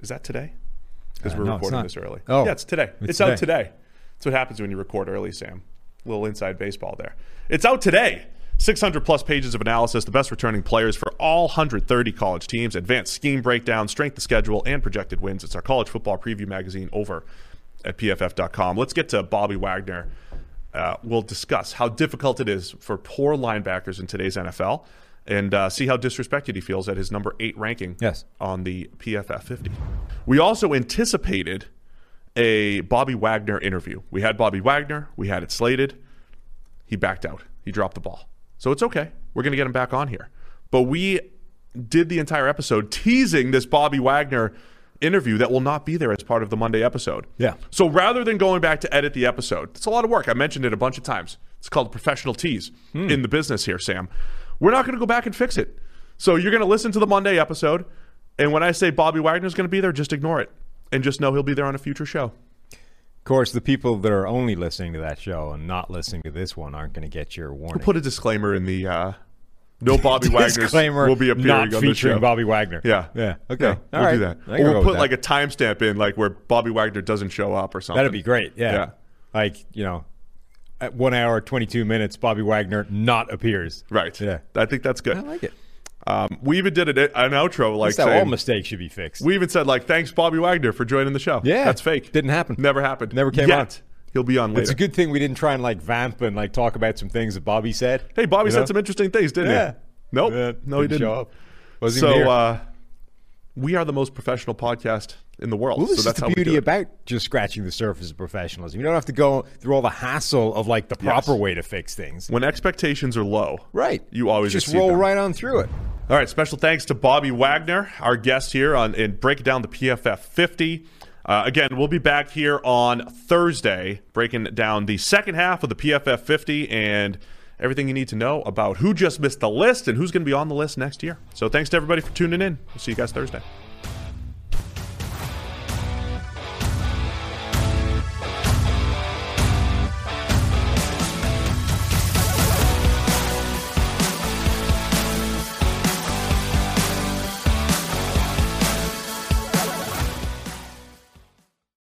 Is that today? Because Uh, we're no, recording this early. Oh, yeah, it's today. It's, it's out today. today. That's what happens when you record early, Sam. A little inside baseball there. It's out today. 600 plus pages of analysis, the best returning players for all 130 college teams, advanced scheme breakdown, strength of schedule, and projected wins. It's our college football preview magazine over at pff.com. Let's get to Bobby Wagner. Uh, we'll discuss how difficult it is for poor linebackers in today's NFL and uh, see how disrespected he feels at his number eight ranking Yes. on the PFF 50. We also anticipated a Bobby Wagner interview. We had Bobby Wagner, we had it slated. He backed out, he dropped the ball. So it's okay. We're going to get him back on here. But we did the entire episode teasing this Bobby Wagner interview that will not be there as part of the Monday episode. Yeah. So rather than going back to edit the episode, it's a lot of work. I mentioned it a bunch of times. It's called professional tease hmm. in the business here, Sam. We're not going to go back and fix it. So you're going to listen to the Monday episode, and when I say Bobby Wagner's going to be there, just ignore it and just know he'll be there on a future show. Of course, the people that are only listening to that show and not listening to this one aren't going to get your warning. Put a disclaimer in the uh, No Bobby Wagner Disclaimer: will be appearing not on the featuring show. Bobby Wagner. Yeah, yeah. Okay, Yeah, we'll right. do that. Or we'll put like a timestamp in, like where Bobby Wagner doesn't show up or something. That'd be great. Yeah. Yeah. Like you know, at one hour twenty two minutes, Bobby Wagner not appears. Right. Yeah. I think that's good. I like it. Um, we even did an, an outro like how all mistakes should be fixed. we even said like thanks Bobby Wagner for joining the show. Yeah. that's fake. Didn't happen. Never happened. Never came Yet. on. He'll be on later. it's a good thing we didn't try and like vamp and like talk about some things that Bobby said. Hey, Bobby You said know? some interesting things, didn't Yeah. he? Nope. Yeah, no, he didn't. show up. Wasn't so uh, we are the most professional podcast in the world. Well, this so that's the beauty about just scratching the surface of professionalism. You don't have to go through all the hassle of like the proper way to fix things. when expectations are low. Right. You always just roll them. right on through it. All right, special thanks to Bobby Wagner, our guest here on in breaking down the PFF 50. Uh, again, we'll be back here on Thursday, breaking down the second half of the PFF 50 and everything you need to know about who just missed the list and who's going to be on the list next year. So, thanks to everybody for tuning in. We'll see you guys Thursday.